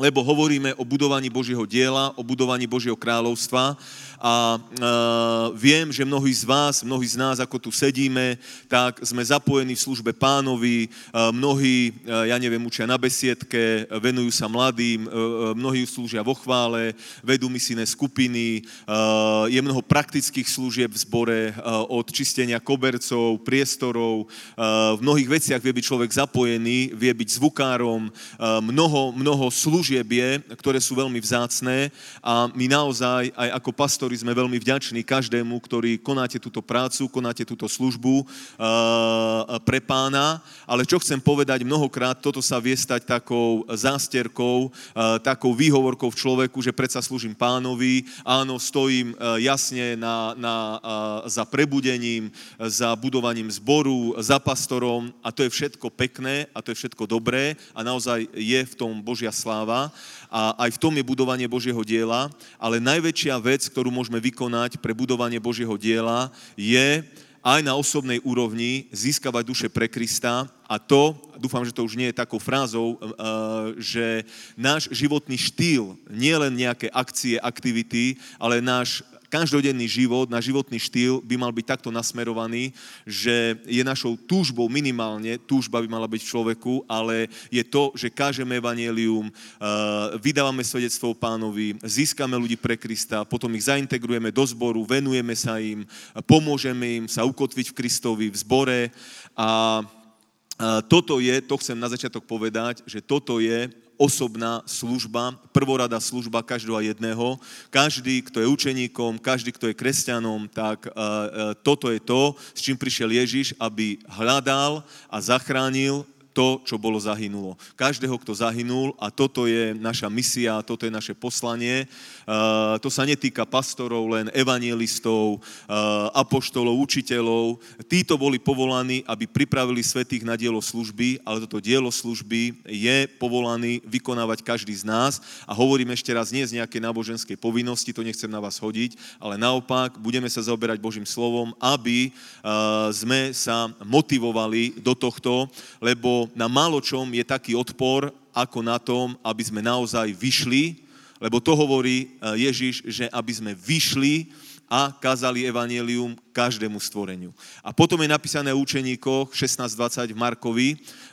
lebo hovoríme o budovaní Božieho diela, o budovaní Božieho kráľovstva a e, viem, že mnohí z vás, mnohí z nás, ako tu sedíme, tak sme zapojení v službe pánovi, e, mnohí, e, ja neviem, učia na besiedke, venujú sa mladým, e, e, mnohí slúžia vo chvále, vedú misijné skupiny, e, je mnoho praktických služieb v zbore, e, od čistenia kobercov, priestorov, e, v mnohých veciach vie byť človek zapojený, vie byť zvukárom, e, mnoho, mnoho služieb je, ktoré sú veľmi vzácné a my naozaj aj ako pastori sme veľmi vďační každému, ktorý konáte túto prácu, konáte túto službu uh, pre pána. Ale čo chcem povedať, mnohokrát toto sa vie stať takou zásterkou, uh, takou výhovorkou v človeku, že predsa slúžim pánovi, áno, stojím uh, jasne na, na, za prebudením, za budovaním zboru, za pastorom a to je všetko pekné a to je všetko dobré a naozaj je v tom Božia sláva a aj v tom je budovanie Božieho diela, ale najväčšia vec, ktorú môžeme vykonať pre budovanie Božieho diela, je aj na osobnej úrovni získavať duše pre Krista a to, dúfam, že to už nie je takou frázou, eh, že náš životný štýl, nie len nejaké akcie, aktivity, ale náš každodenný život, na životný štýl by mal byť takto nasmerovaný, že je našou túžbou minimálne, túžba by mala byť v človeku, ale je to, že kážeme evanielium, eh, vydávame svedectvo pánovi, získame ľudí pre Krista, potom ich zaintegrujeme do zboru, venujeme sa im, pomôžeme im sa ukotviť v Kristovi v zbore. A toto je, to chcem na začiatok povedať, že toto je osobná služba, prvorada služba každého jedného. Každý, kto je učeníkom, každý, kto je kresťanom, tak uh, uh, toto je to, s čím prišiel Ježiš, aby hľadal a zachránil to, čo bolo zahynulo. Každého, kto zahynul a toto je naša misia, toto je naše poslanie. Uh, to sa netýka pastorov, len evangelistov, uh, apoštolov, učiteľov. Títo boli povolaní, aby pripravili svetých na dielo služby, ale toto dielo služby je povolaný vykonávať každý z nás. A hovorím ešte raz, nie z nejakej náboženskej povinnosti, to nechcem na vás hodiť, ale naopak budeme sa zaoberať Božím slovom, aby uh, sme sa motivovali do tohto, lebo na málo čom je taký odpor, ako na tom, aby sme naozaj vyšli, lebo to hovorí e, Ježiš, že aby sme vyšli a kázali evanelium každému stvoreniu. A potom je napísané o učeníkoch 16.20 v Markovi,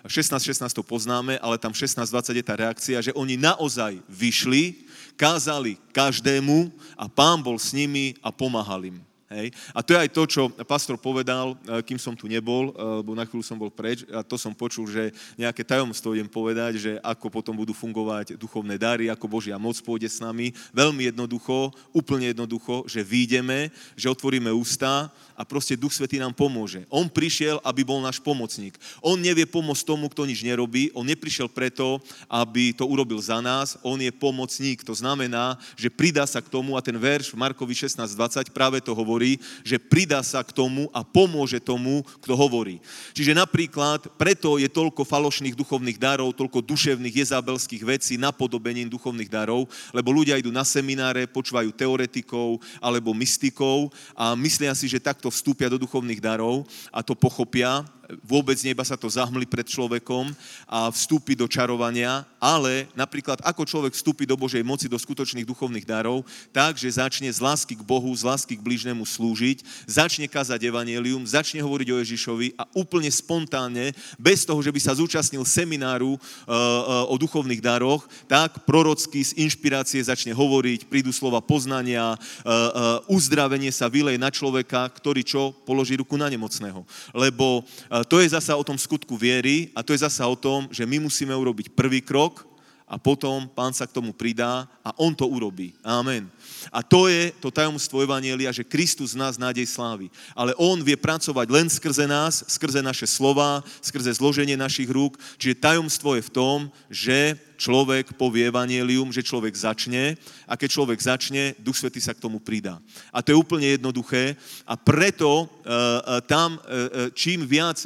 16.16 to poznáme, ale tam 16.20 je tá reakcia, že oni naozaj vyšli, kázali každému a pán bol s nimi a pomáhal im. Hej. A to je aj to, čo pastor povedal, e, kým som tu nebol, e, lebo na chvíľu som bol preč, a to som počul, že nejaké tajomstvo idem povedať, že ako potom budú fungovať duchovné dary, ako Božia moc pôjde s nami. Veľmi jednoducho, úplne jednoducho, že výjdeme, že otvoríme ústa a proste Duch Svetý nám pomôže. On prišiel, aby bol náš pomocník. On nevie pomôcť tomu, kto nič nerobí, on neprišiel preto, aby to urobil za nás, on je pomocník. To znamená, že pridá sa k tomu a ten verš v Markovi 16.20 práve to hovorí, hovorí, že pridá sa k tomu a pomôže tomu, kto hovorí. Čiže napríklad preto je toľko falošných duchovných darov, toľko duševných jezabelských vecí, napodobením duchovných darov, lebo ľudia idú na semináre, počúvajú teoretikov alebo mystikov a myslia si, že takto vstúpia do duchovných darov a to pochopia vôbec nie iba sa to zahmli pred človekom a vstúpi do čarovania, ale napríklad ako človek vstúpi do Božej moci, do skutočných duchovných darov, tak, že začne z lásky k Bohu, z lásky k blížnemu slúžiť, začne kazať evanelium, začne hovoriť o Ježišovi a úplne spontánne, bez toho, že by sa zúčastnil semináru uh, uh, o duchovných daroch, tak prorocky z inšpirácie začne hovoriť, prídu slova poznania, uh, uzdravenie sa vylej na človeka, ktorý čo? Položí ruku na nemocného. Lebo to je zasa o tom skutku viery a to je zasa o tom, že my musíme urobiť prvý krok a potom pán sa k tomu pridá a on to urobí. Amen. A to je to tajomstvo Evanielia, že Kristus z nás nádej slávy. Ale On vie pracovať len skrze nás, skrze naše slova, skrze zloženie našich rúk. Čiže tajomstvo je v tom, že človek povie evanielium, že človek začne a keď človek začne, Duch Svetý sa k tomu pridá. A to je úplne jednoduché a preto uh, tam uh, čím viac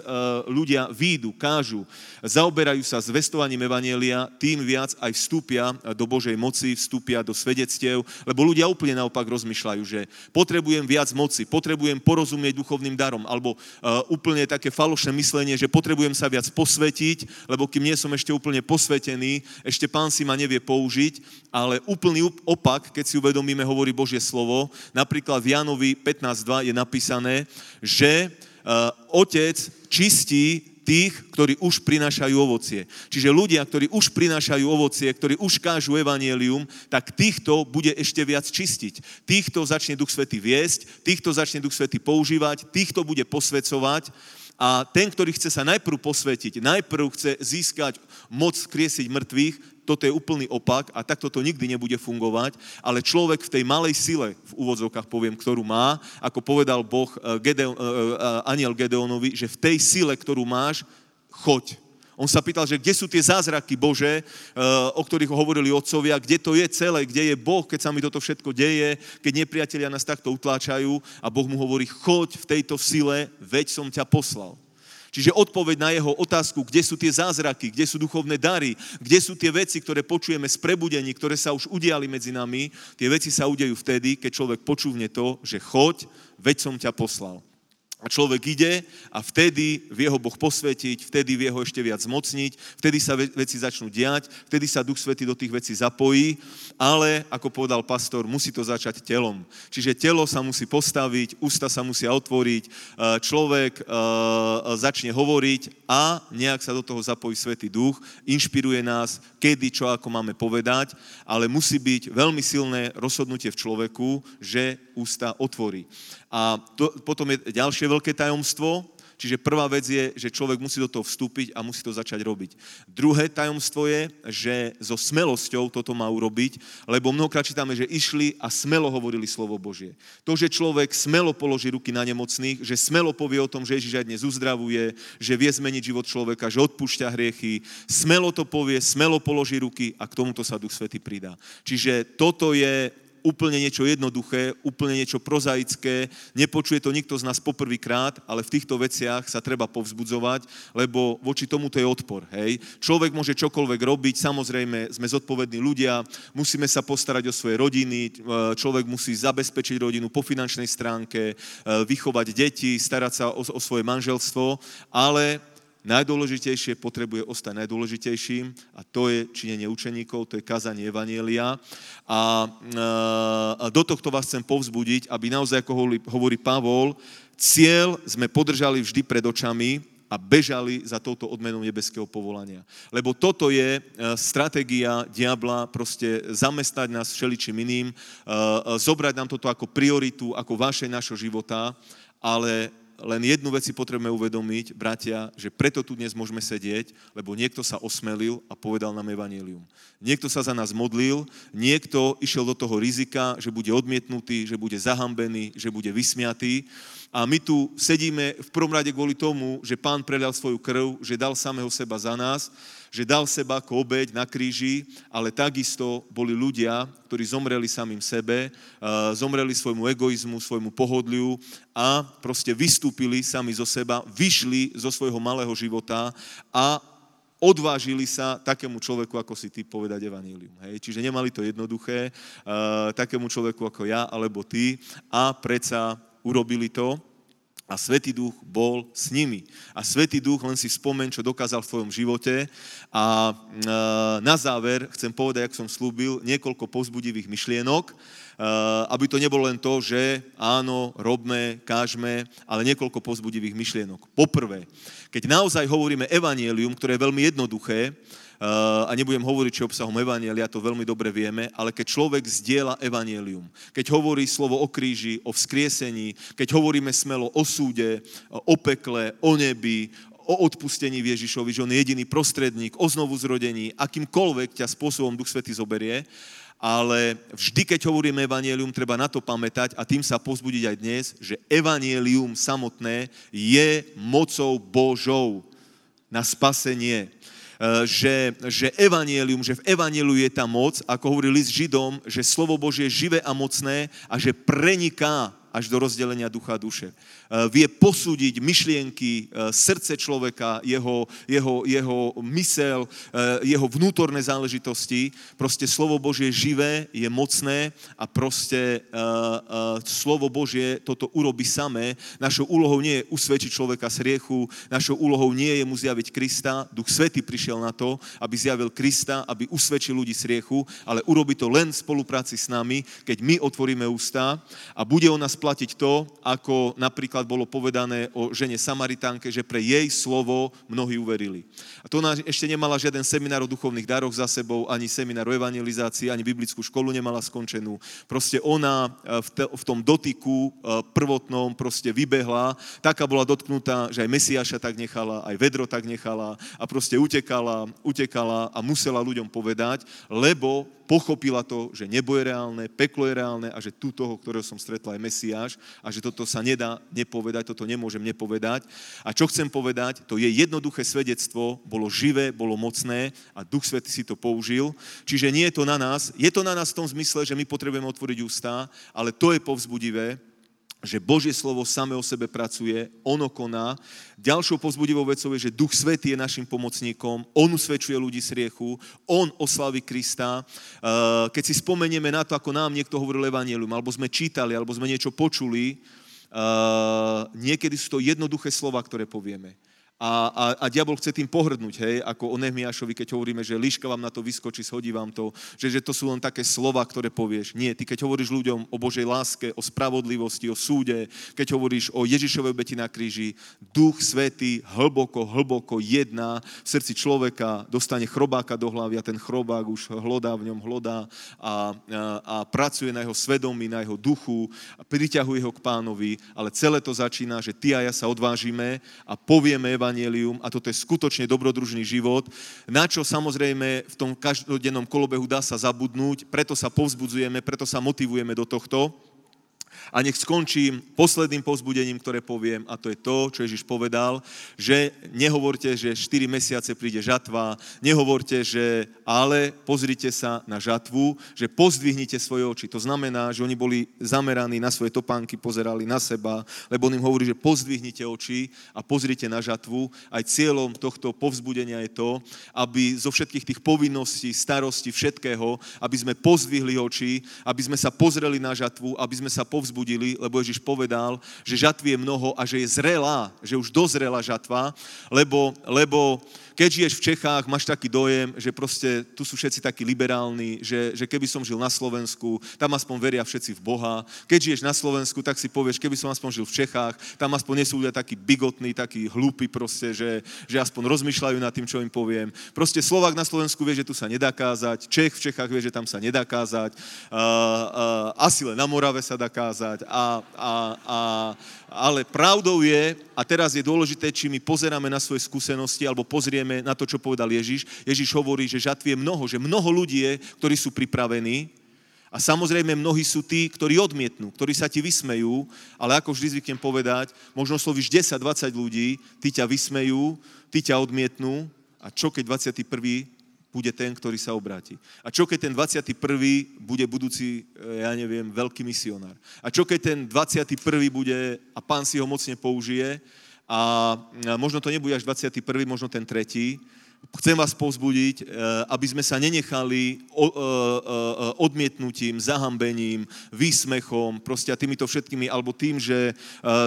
ľudia výjdu, kážu, zaoberajú sa zvestovaním evanielia, tým viac aj vstúpia do Božej moci, vstúpia do svedectiev, lebo ľudia úplne naopak rozmýšľajú, že potrebujem viac moci, potrebujem porozumieť duchovným darom, alebo úplne také falošné myslenie, že potrebujem sa viac posvetiť, lebo kým nie som ešte úplne posvetený, ešte pán si ma nevie použiť, ale úplný opak, keď si uvedomíme, hovorí Božie slovo. Napríklad v Jánovi 15.2 je napísané, že uh, otec čistí tých, ktorí už prinášajú ovocie. Čiže ľudia, ktorí už prinášajú ovocie, ktorí už kážu evanielium, tak týchto bude ešte viac čistiť. Týchto začne Duch Svety viesť, týchto začne Duch Svety používať, týchto bude posvecovať a ten, ktorý chce sa najprv posvetiť, najprv chce získať moc kriesiť mŕtvych, toto je úplný opak a takto to nikdy nebude fungovať, ale človek v tej malej sile, v úvodzovkách poviem, ktorú má, ako povedal Boh, eh, Gedeon, eh, eh, aniel Gedeonovi, že v tej sile, ktorú máš, choď. On sa pýtal, že kde sú tie zázraky Bože, o ktorých hovorili otcovia, kde to je celé, kde je Boh, keď sa mi toto všetko deje, keď nepriatelia nás takto utláčajú a Boh mu hovorí, choď v tejto sile, veď som ťa poslal. Čiže odpoveď na jeho otázku, kde sú tie zázraky, kde sú duchovné dary, kde sú tie veci, ktoré počujeme z prebudení, ktoré sa už udiali medzi nami, tie veci sa udejú vtedy, keď človek počúvne to, že choď, veď som ťa poslal. A človek ide a vtedy vie ho Boh posvetiť, vtedy vie ho ešte viac zmocniť, vtedy sa veci začnú diať, vtedy sa Duch Svetý do tých vecí zapojí, ale, ako povedal pastor, musí to začať telom. Čiže telo sa musí postaviť, ústa sa musia otvoriť, e, človek e, začne hovoriť a nejak sa do toho zapojí Svetý Duch, inšpiruje nás, kedy, čo, ako máme povedať, ale musí byť veľmi silné rozhodnutie v človeku, že ústa otvorí. A to, potom je ďalšie veľké tajomstvo, Čiže prvá vec je, že človek musí do toho vstúpiť a musí to začať robiť. Druhé tajomstvo je, že so smelosťou toto má urobiť, lebo mnohokrát čítame, že išli a smelo hovorili slovo Božie. To, že človek smelo položí ruky na nemocných, že smelo povie o tom, že Ježiš aj dnes uzdravuje, že vie zmeniť život človeka, že odpúšťa hriechy, smelo to povie, smelo položí ruky a k tomuto sa Duch Svety pridá. Čiže toto je úplne niečo jednoduché, úplne niečo prozaické, nepočuje to nikto z nás poprvýkrát, ale v týchto veciach sa treba povzbudzovať, lebo voči tomuto je odpor. Hej? Človek môže čokoľvek robiť, samozrejme sme zodpovední ľudia, musíme sa postarať o svoje rodiny, e, človek musí zabezpečiť rodinu po finančnej stránke, e, vychovať deti, starať sa o, o svoje manželstvo, ale najdôležitejšie potrebuje ostať najdôležitejším a to je činenie učeníkov, to je kazanie Evanielia. A, a do tohto vás chcem povzbudiť, aby naozaj, ako hovorí, Pavol, cieľ sme podržali vždy pred očami a bežali za touto odmenou nebeského povolania. Lebo toto je e, stratégia diabla, proste zamestnať nás všeličím iným, e, e, zobrať nám toto ako prioritu, ako vaše našho života, ale len jednu vec si potrebujeme uvedomiť, bratia, že preto tu dnes môžeme sedieť, lebo niekto sa osmelil a povedal nám evanílium. Niekto sa za nás modlil, niekto išiel do toho rizika, že bude odmietnutý, že bude zahambený, že bude vysmiatý. A my tu sedíme v prvom rade kvôli tomu, že pán prelial svoju krv, že dal samého seba za nás, že dal seba ako obeď na kríži, ale takisto boli ľudia, ktorí zomreli samým sebe, zomreli svojmu egoizmu, svojmu pohodliu a proste vystúpili sami zo seba, vyšli zo svojho malého života a odvážili sa takému človeku, ako si ty, povedať evanílium. Hej? Čiže nemali to jednoduché, uh, takému človeku ako ja alebo ty a predsa urobili to a Svetý Duch bol s nimi. A Svetý Duch, len si spomen, čo dokázal v tvojom živote. A e, na záver chcem povedať, ak som slúbil, niekoľko povzbudivých myšlienok, e, aby to nebolo len to, že áno, robme, kážme, ale niekoľko povzbudivých myšlienok. Poprvé, keď naozaj hovoríme evanielium, ktoré je veľmi jednoduché, a nebudem hovoriť, či obsahom Evanielia, to veľmi dobre vieme, ale keď človek zdieľa Evanielium, keď hovorí slovo o kríži, o vzkriesení, keď hovoríme smelo o súde, o pekle, o nebi, o odpustení Ježišovi, že on je jediný prostredník, o znovu zrodení, akýmkoľvek ťa spôsobom Duch Svety zoberie, ale vždy, keď hovoríme evanielium, treba na to pamätať a tým sa pozbudiť aj dnes, že evanielium samotné je mocou Božou na spasenie. Eh, že, že evanielium, že v evanieliu je tá moc, ako hovorí list Židom, že slovo Božie je živé a mocné a že preniká až do rozdelenia ducha a duše. Eh, vie posúdiť myšlienky, eh, srdce človeka, jeho, jeho, jeho mysel, eh, jeho vnútorné záležitosti. Proste slovo Božie živé, je mocné a proste slovo Božie toto urobí samé. Našou úlohou nie je usvedčiť človeka z riechu, našou úlohou nie je mu zjaviť Krista. Duch Svety prišiel na to, aby zjavil Krista, aby usvedčil ľudí z riechu, ale urobí to len v spolupráci s nami, keď my otvoríme ústa a bude o nás platiť to, ako napríklad napríklad bolo povedané o žene Samaritánke, že pre jej slovo mnohí uverili. A to ona ešte nemala žiaden seminár o duchovných daroch za sebou, ani seminár o evangelizácii, ani biblickú školu nemala skončenú. Proste ona e, v, tom dotyku e, prvotnom proste vybehla, taká bola dotknutá, že aj Mesiáša tak nechala, aj vedro tak nechala a proste utekala, utekala a musela ľuďom povedať, lebo pochopila to, že nebo je reálne, peklo je reálne a že tu toho, ktorého som stretla, je Mesiáš a že toto sa nedá nepovedať, toto nemôžem nepovedať. A čo chcem povedať, to je jednoduché svedectvo, bolo živé, bolo mocné a Duch Svety si to použil. Čiže nie je to na nás, je to na nás v tom zmysle, že my potrebujeme otvoriť ústa, ale to je povzbudivé, že Božie slovo same o sebe pracuje, ono koná. Ďalšou pozbudivou vecou je, že Duch Svetý je našim pomocníkom, On usvedčuje ľudí z riechu, On oslaví Krista. Eh, keď si spomenieme na to, ako nám niekto hovoril Evangelium, alebo sme čítali, alebo sme niečo počuli, eh, niekedy sú to jednoduché slova, ktoré povieme. A, a, a diabol chce tým pohrdnúť, hej, ako o Nehmiašovi, keď hovoríme, že liška vám na to vyskočí, shodí vám to, že, že to sú len také slova, ktoré povieš. Nie, ty keď hovoríš ľuďom o Božej láske, o spravodlivosti, o súde, keď hovoríš o Ježišovej obeti na kríži, Duch Svetý hlboko, hlboko jedná v srdci človeka, dostane chrobáka do hlavy a ten chrobák už hlodá v ňom, hlodá a, a, a pracuje na jeho svedomí, na jeho duchu, a priťahuje ho k pánovi, ale celé to začína, že ty a ja sa odvážime a povieme evanelium a toto je skutočne dobrodružný život, na čo samozrejme v tom každodennom kolobehu dá sa zabudnúť, preto sa povzbudzujeme, preto sa motivujeme do tohto. A nech skončím posledným povzbudením, ktoré poviem, a to je to, čo Ježiš povedal, že nehovorte, že 4 mesiace príde žatva, nehovorte, že ale pozrite sa na žatvu, že pozdvihnite svoje oči. To znamená, že oni boli zameraní na svoje topánky, pozerali na seba, lebo on im hovorí, že pozdvihnite oči a pozrite na žatvu. Aj cieľom tohto povzbudenia je to, aby zo všetkých tých povinností, starostí, všetkého, aby sme pozdvihli oči, aby sme sa pozreli na žatvu, aby sme sa povzbudili povzbudili, lebo Ježiš povedal, že žatvy je mnoho a že je zrelá, že už dozrela žatva, lebo, lebo keď žiješ v Čechách, máš taký dojem, že proste tu sú všetci takí liberálni, že, že keby som žil na Slovensku, tam aspoň veria všetci v Boha. Keď žiješ na Slovensku, tak si povieš, keby som aspoň žil v Čechách, tam aspoň nie sú ľudia takí bigotní, takí hlúpi proste, že, že aspoň rozmýšľajú nad tým, čo im poviem. Proste Slovak na Slovensku vie, že tu sa nedá kázať, Čech v Čechách vie, že tam sa nedá kázať, uh, uh, asi len na Morave sa dá kázať a, a, a ale pravdou je, a teraz je dôležité, či my pozeráme na svoje skúsenosti alebo pozrieme na to, čo povedal Ježiš. Ježiš hovorí, že žatvy je mnoho, že mnoho ľudí je, ktorí sú pripravení a samozrejme mnohí sú tí, ktorí odmietnú, ktorí sa ti vysmejú, ale ako vždy zvyknem povedať, možno slovíš 10-20 ľudí, tí ťa vysmejú, tí ťa odmietnú a čo keď 21 bude ten, ktorý sa obráti. A čo keď ten 21. bude budúci, e, ja neviem, veľký misionár. A čo keď ten 21. bude a pán si ho mocne použije a možno to nebude až 21., možno ten tretí, chcem vás povzbudiť, eh, aby sme sa nenechali eh, odmietnutím, zahambením, výsmechom, proste týmito všetkými, alebo tým, že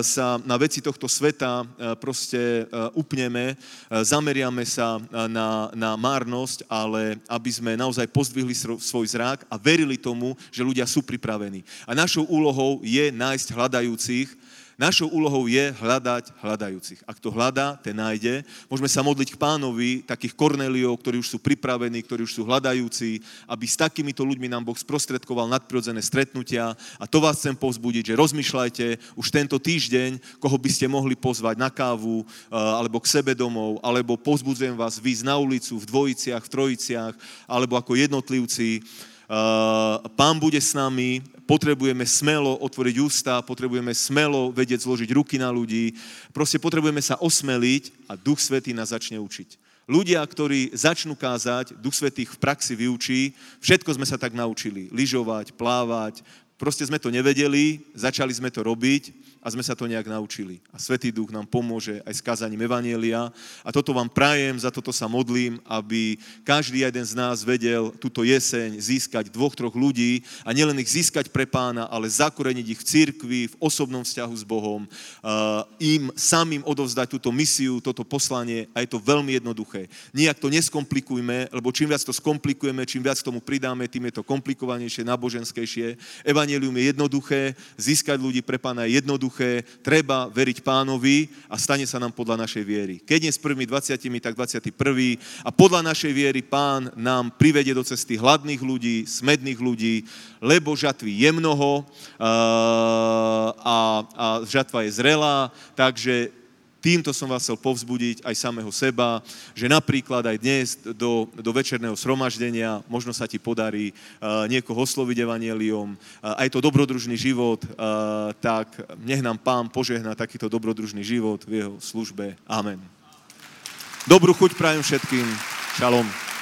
sa na veci tohto sveta proste upneme, zameriame sa na, na márnosť, ale aby sme naozaj pozdvihli svoj zrak a verili tomu, že ľudia sú pripravení. A našou úlohou je nájsť hľadajúcich, Našou úlohou je hľadať hľadajúcich. Ak to hľadá, ten nájde. Môžeme sa modliť k pánovi, takých Korneliov, ktorí už sú pripravení, ktorí už sú hľadajúci, aby s takýmito ľuďmi nám Boh sprostredkoval nadprirodzené stretnutia. A to vás chcem povzbudiť, že rozmýšľajte už tento týždeň, koho by ste mohli pozvať na kávu, eh, alebo k sebe domov, alebo povzbudzujem vás výjsť na ulicu v dvojiciach, v trojiciach, alebo ako jednotlivci Eh, pán bude s nami, potrebujeme smelo otvoriť ústa, potrebujeme smelo vedieť zložiť ruky na ľudí, proste potrebujeme sa osmeliť a Duch Svetý nás začne učiť. Ľudia, ktorí začnú kázať, Duch Svetý v praxi vyučí, všetko sme sa tak naučili. Lyžovať, plávať, proste sme to nevedeli, začali sme to robiť a sme sa to nejak naučili. A Svetý Duch nám pomôže aj s kazaním Evanielia. A toto vám prajem, za toto sa modlím, aby každý jeden z nás vedel túto jeseň získať dvoch, troch ľudí a nielen ich získať pre pána, ale zakoreniť ich v cirkvi, v osobnom vzťahu s Bohom, im samým odovzdať túto misiu, toto poslanie a je to veľmi jednoduché. Nijak to neskomplikujme, lebo čím viac to skomplikujeme, čím viac tomu pridáme, tým je to komplikovanejšie, náboženskejšie. Evangelium je jednoduché, získať ľudí pre pána je jednoduché, jednoduché, treba veriť pánovi a stane sa nám podľa našej viery. Keď nie s prvými 20, tak 21. A podľa našej viery pán nám privedie do cesty hladných ľudí, smedných ľudí, lebo žatvy je mnoho a, a žatva je zrelá, takže týmto som vás chcel povzbudiť aj samého seba, že napríklad aj dnes do, do večerného sromaždenia možno sa ti podarí uh, niekoho osloviť evaneliom, uh, aj to dobrodružný život, uh, tak nech nám Pán požehná takýto dobrodružný život v jeho službe. Amen. Dobrú chuť prajem všetkým. Šalom.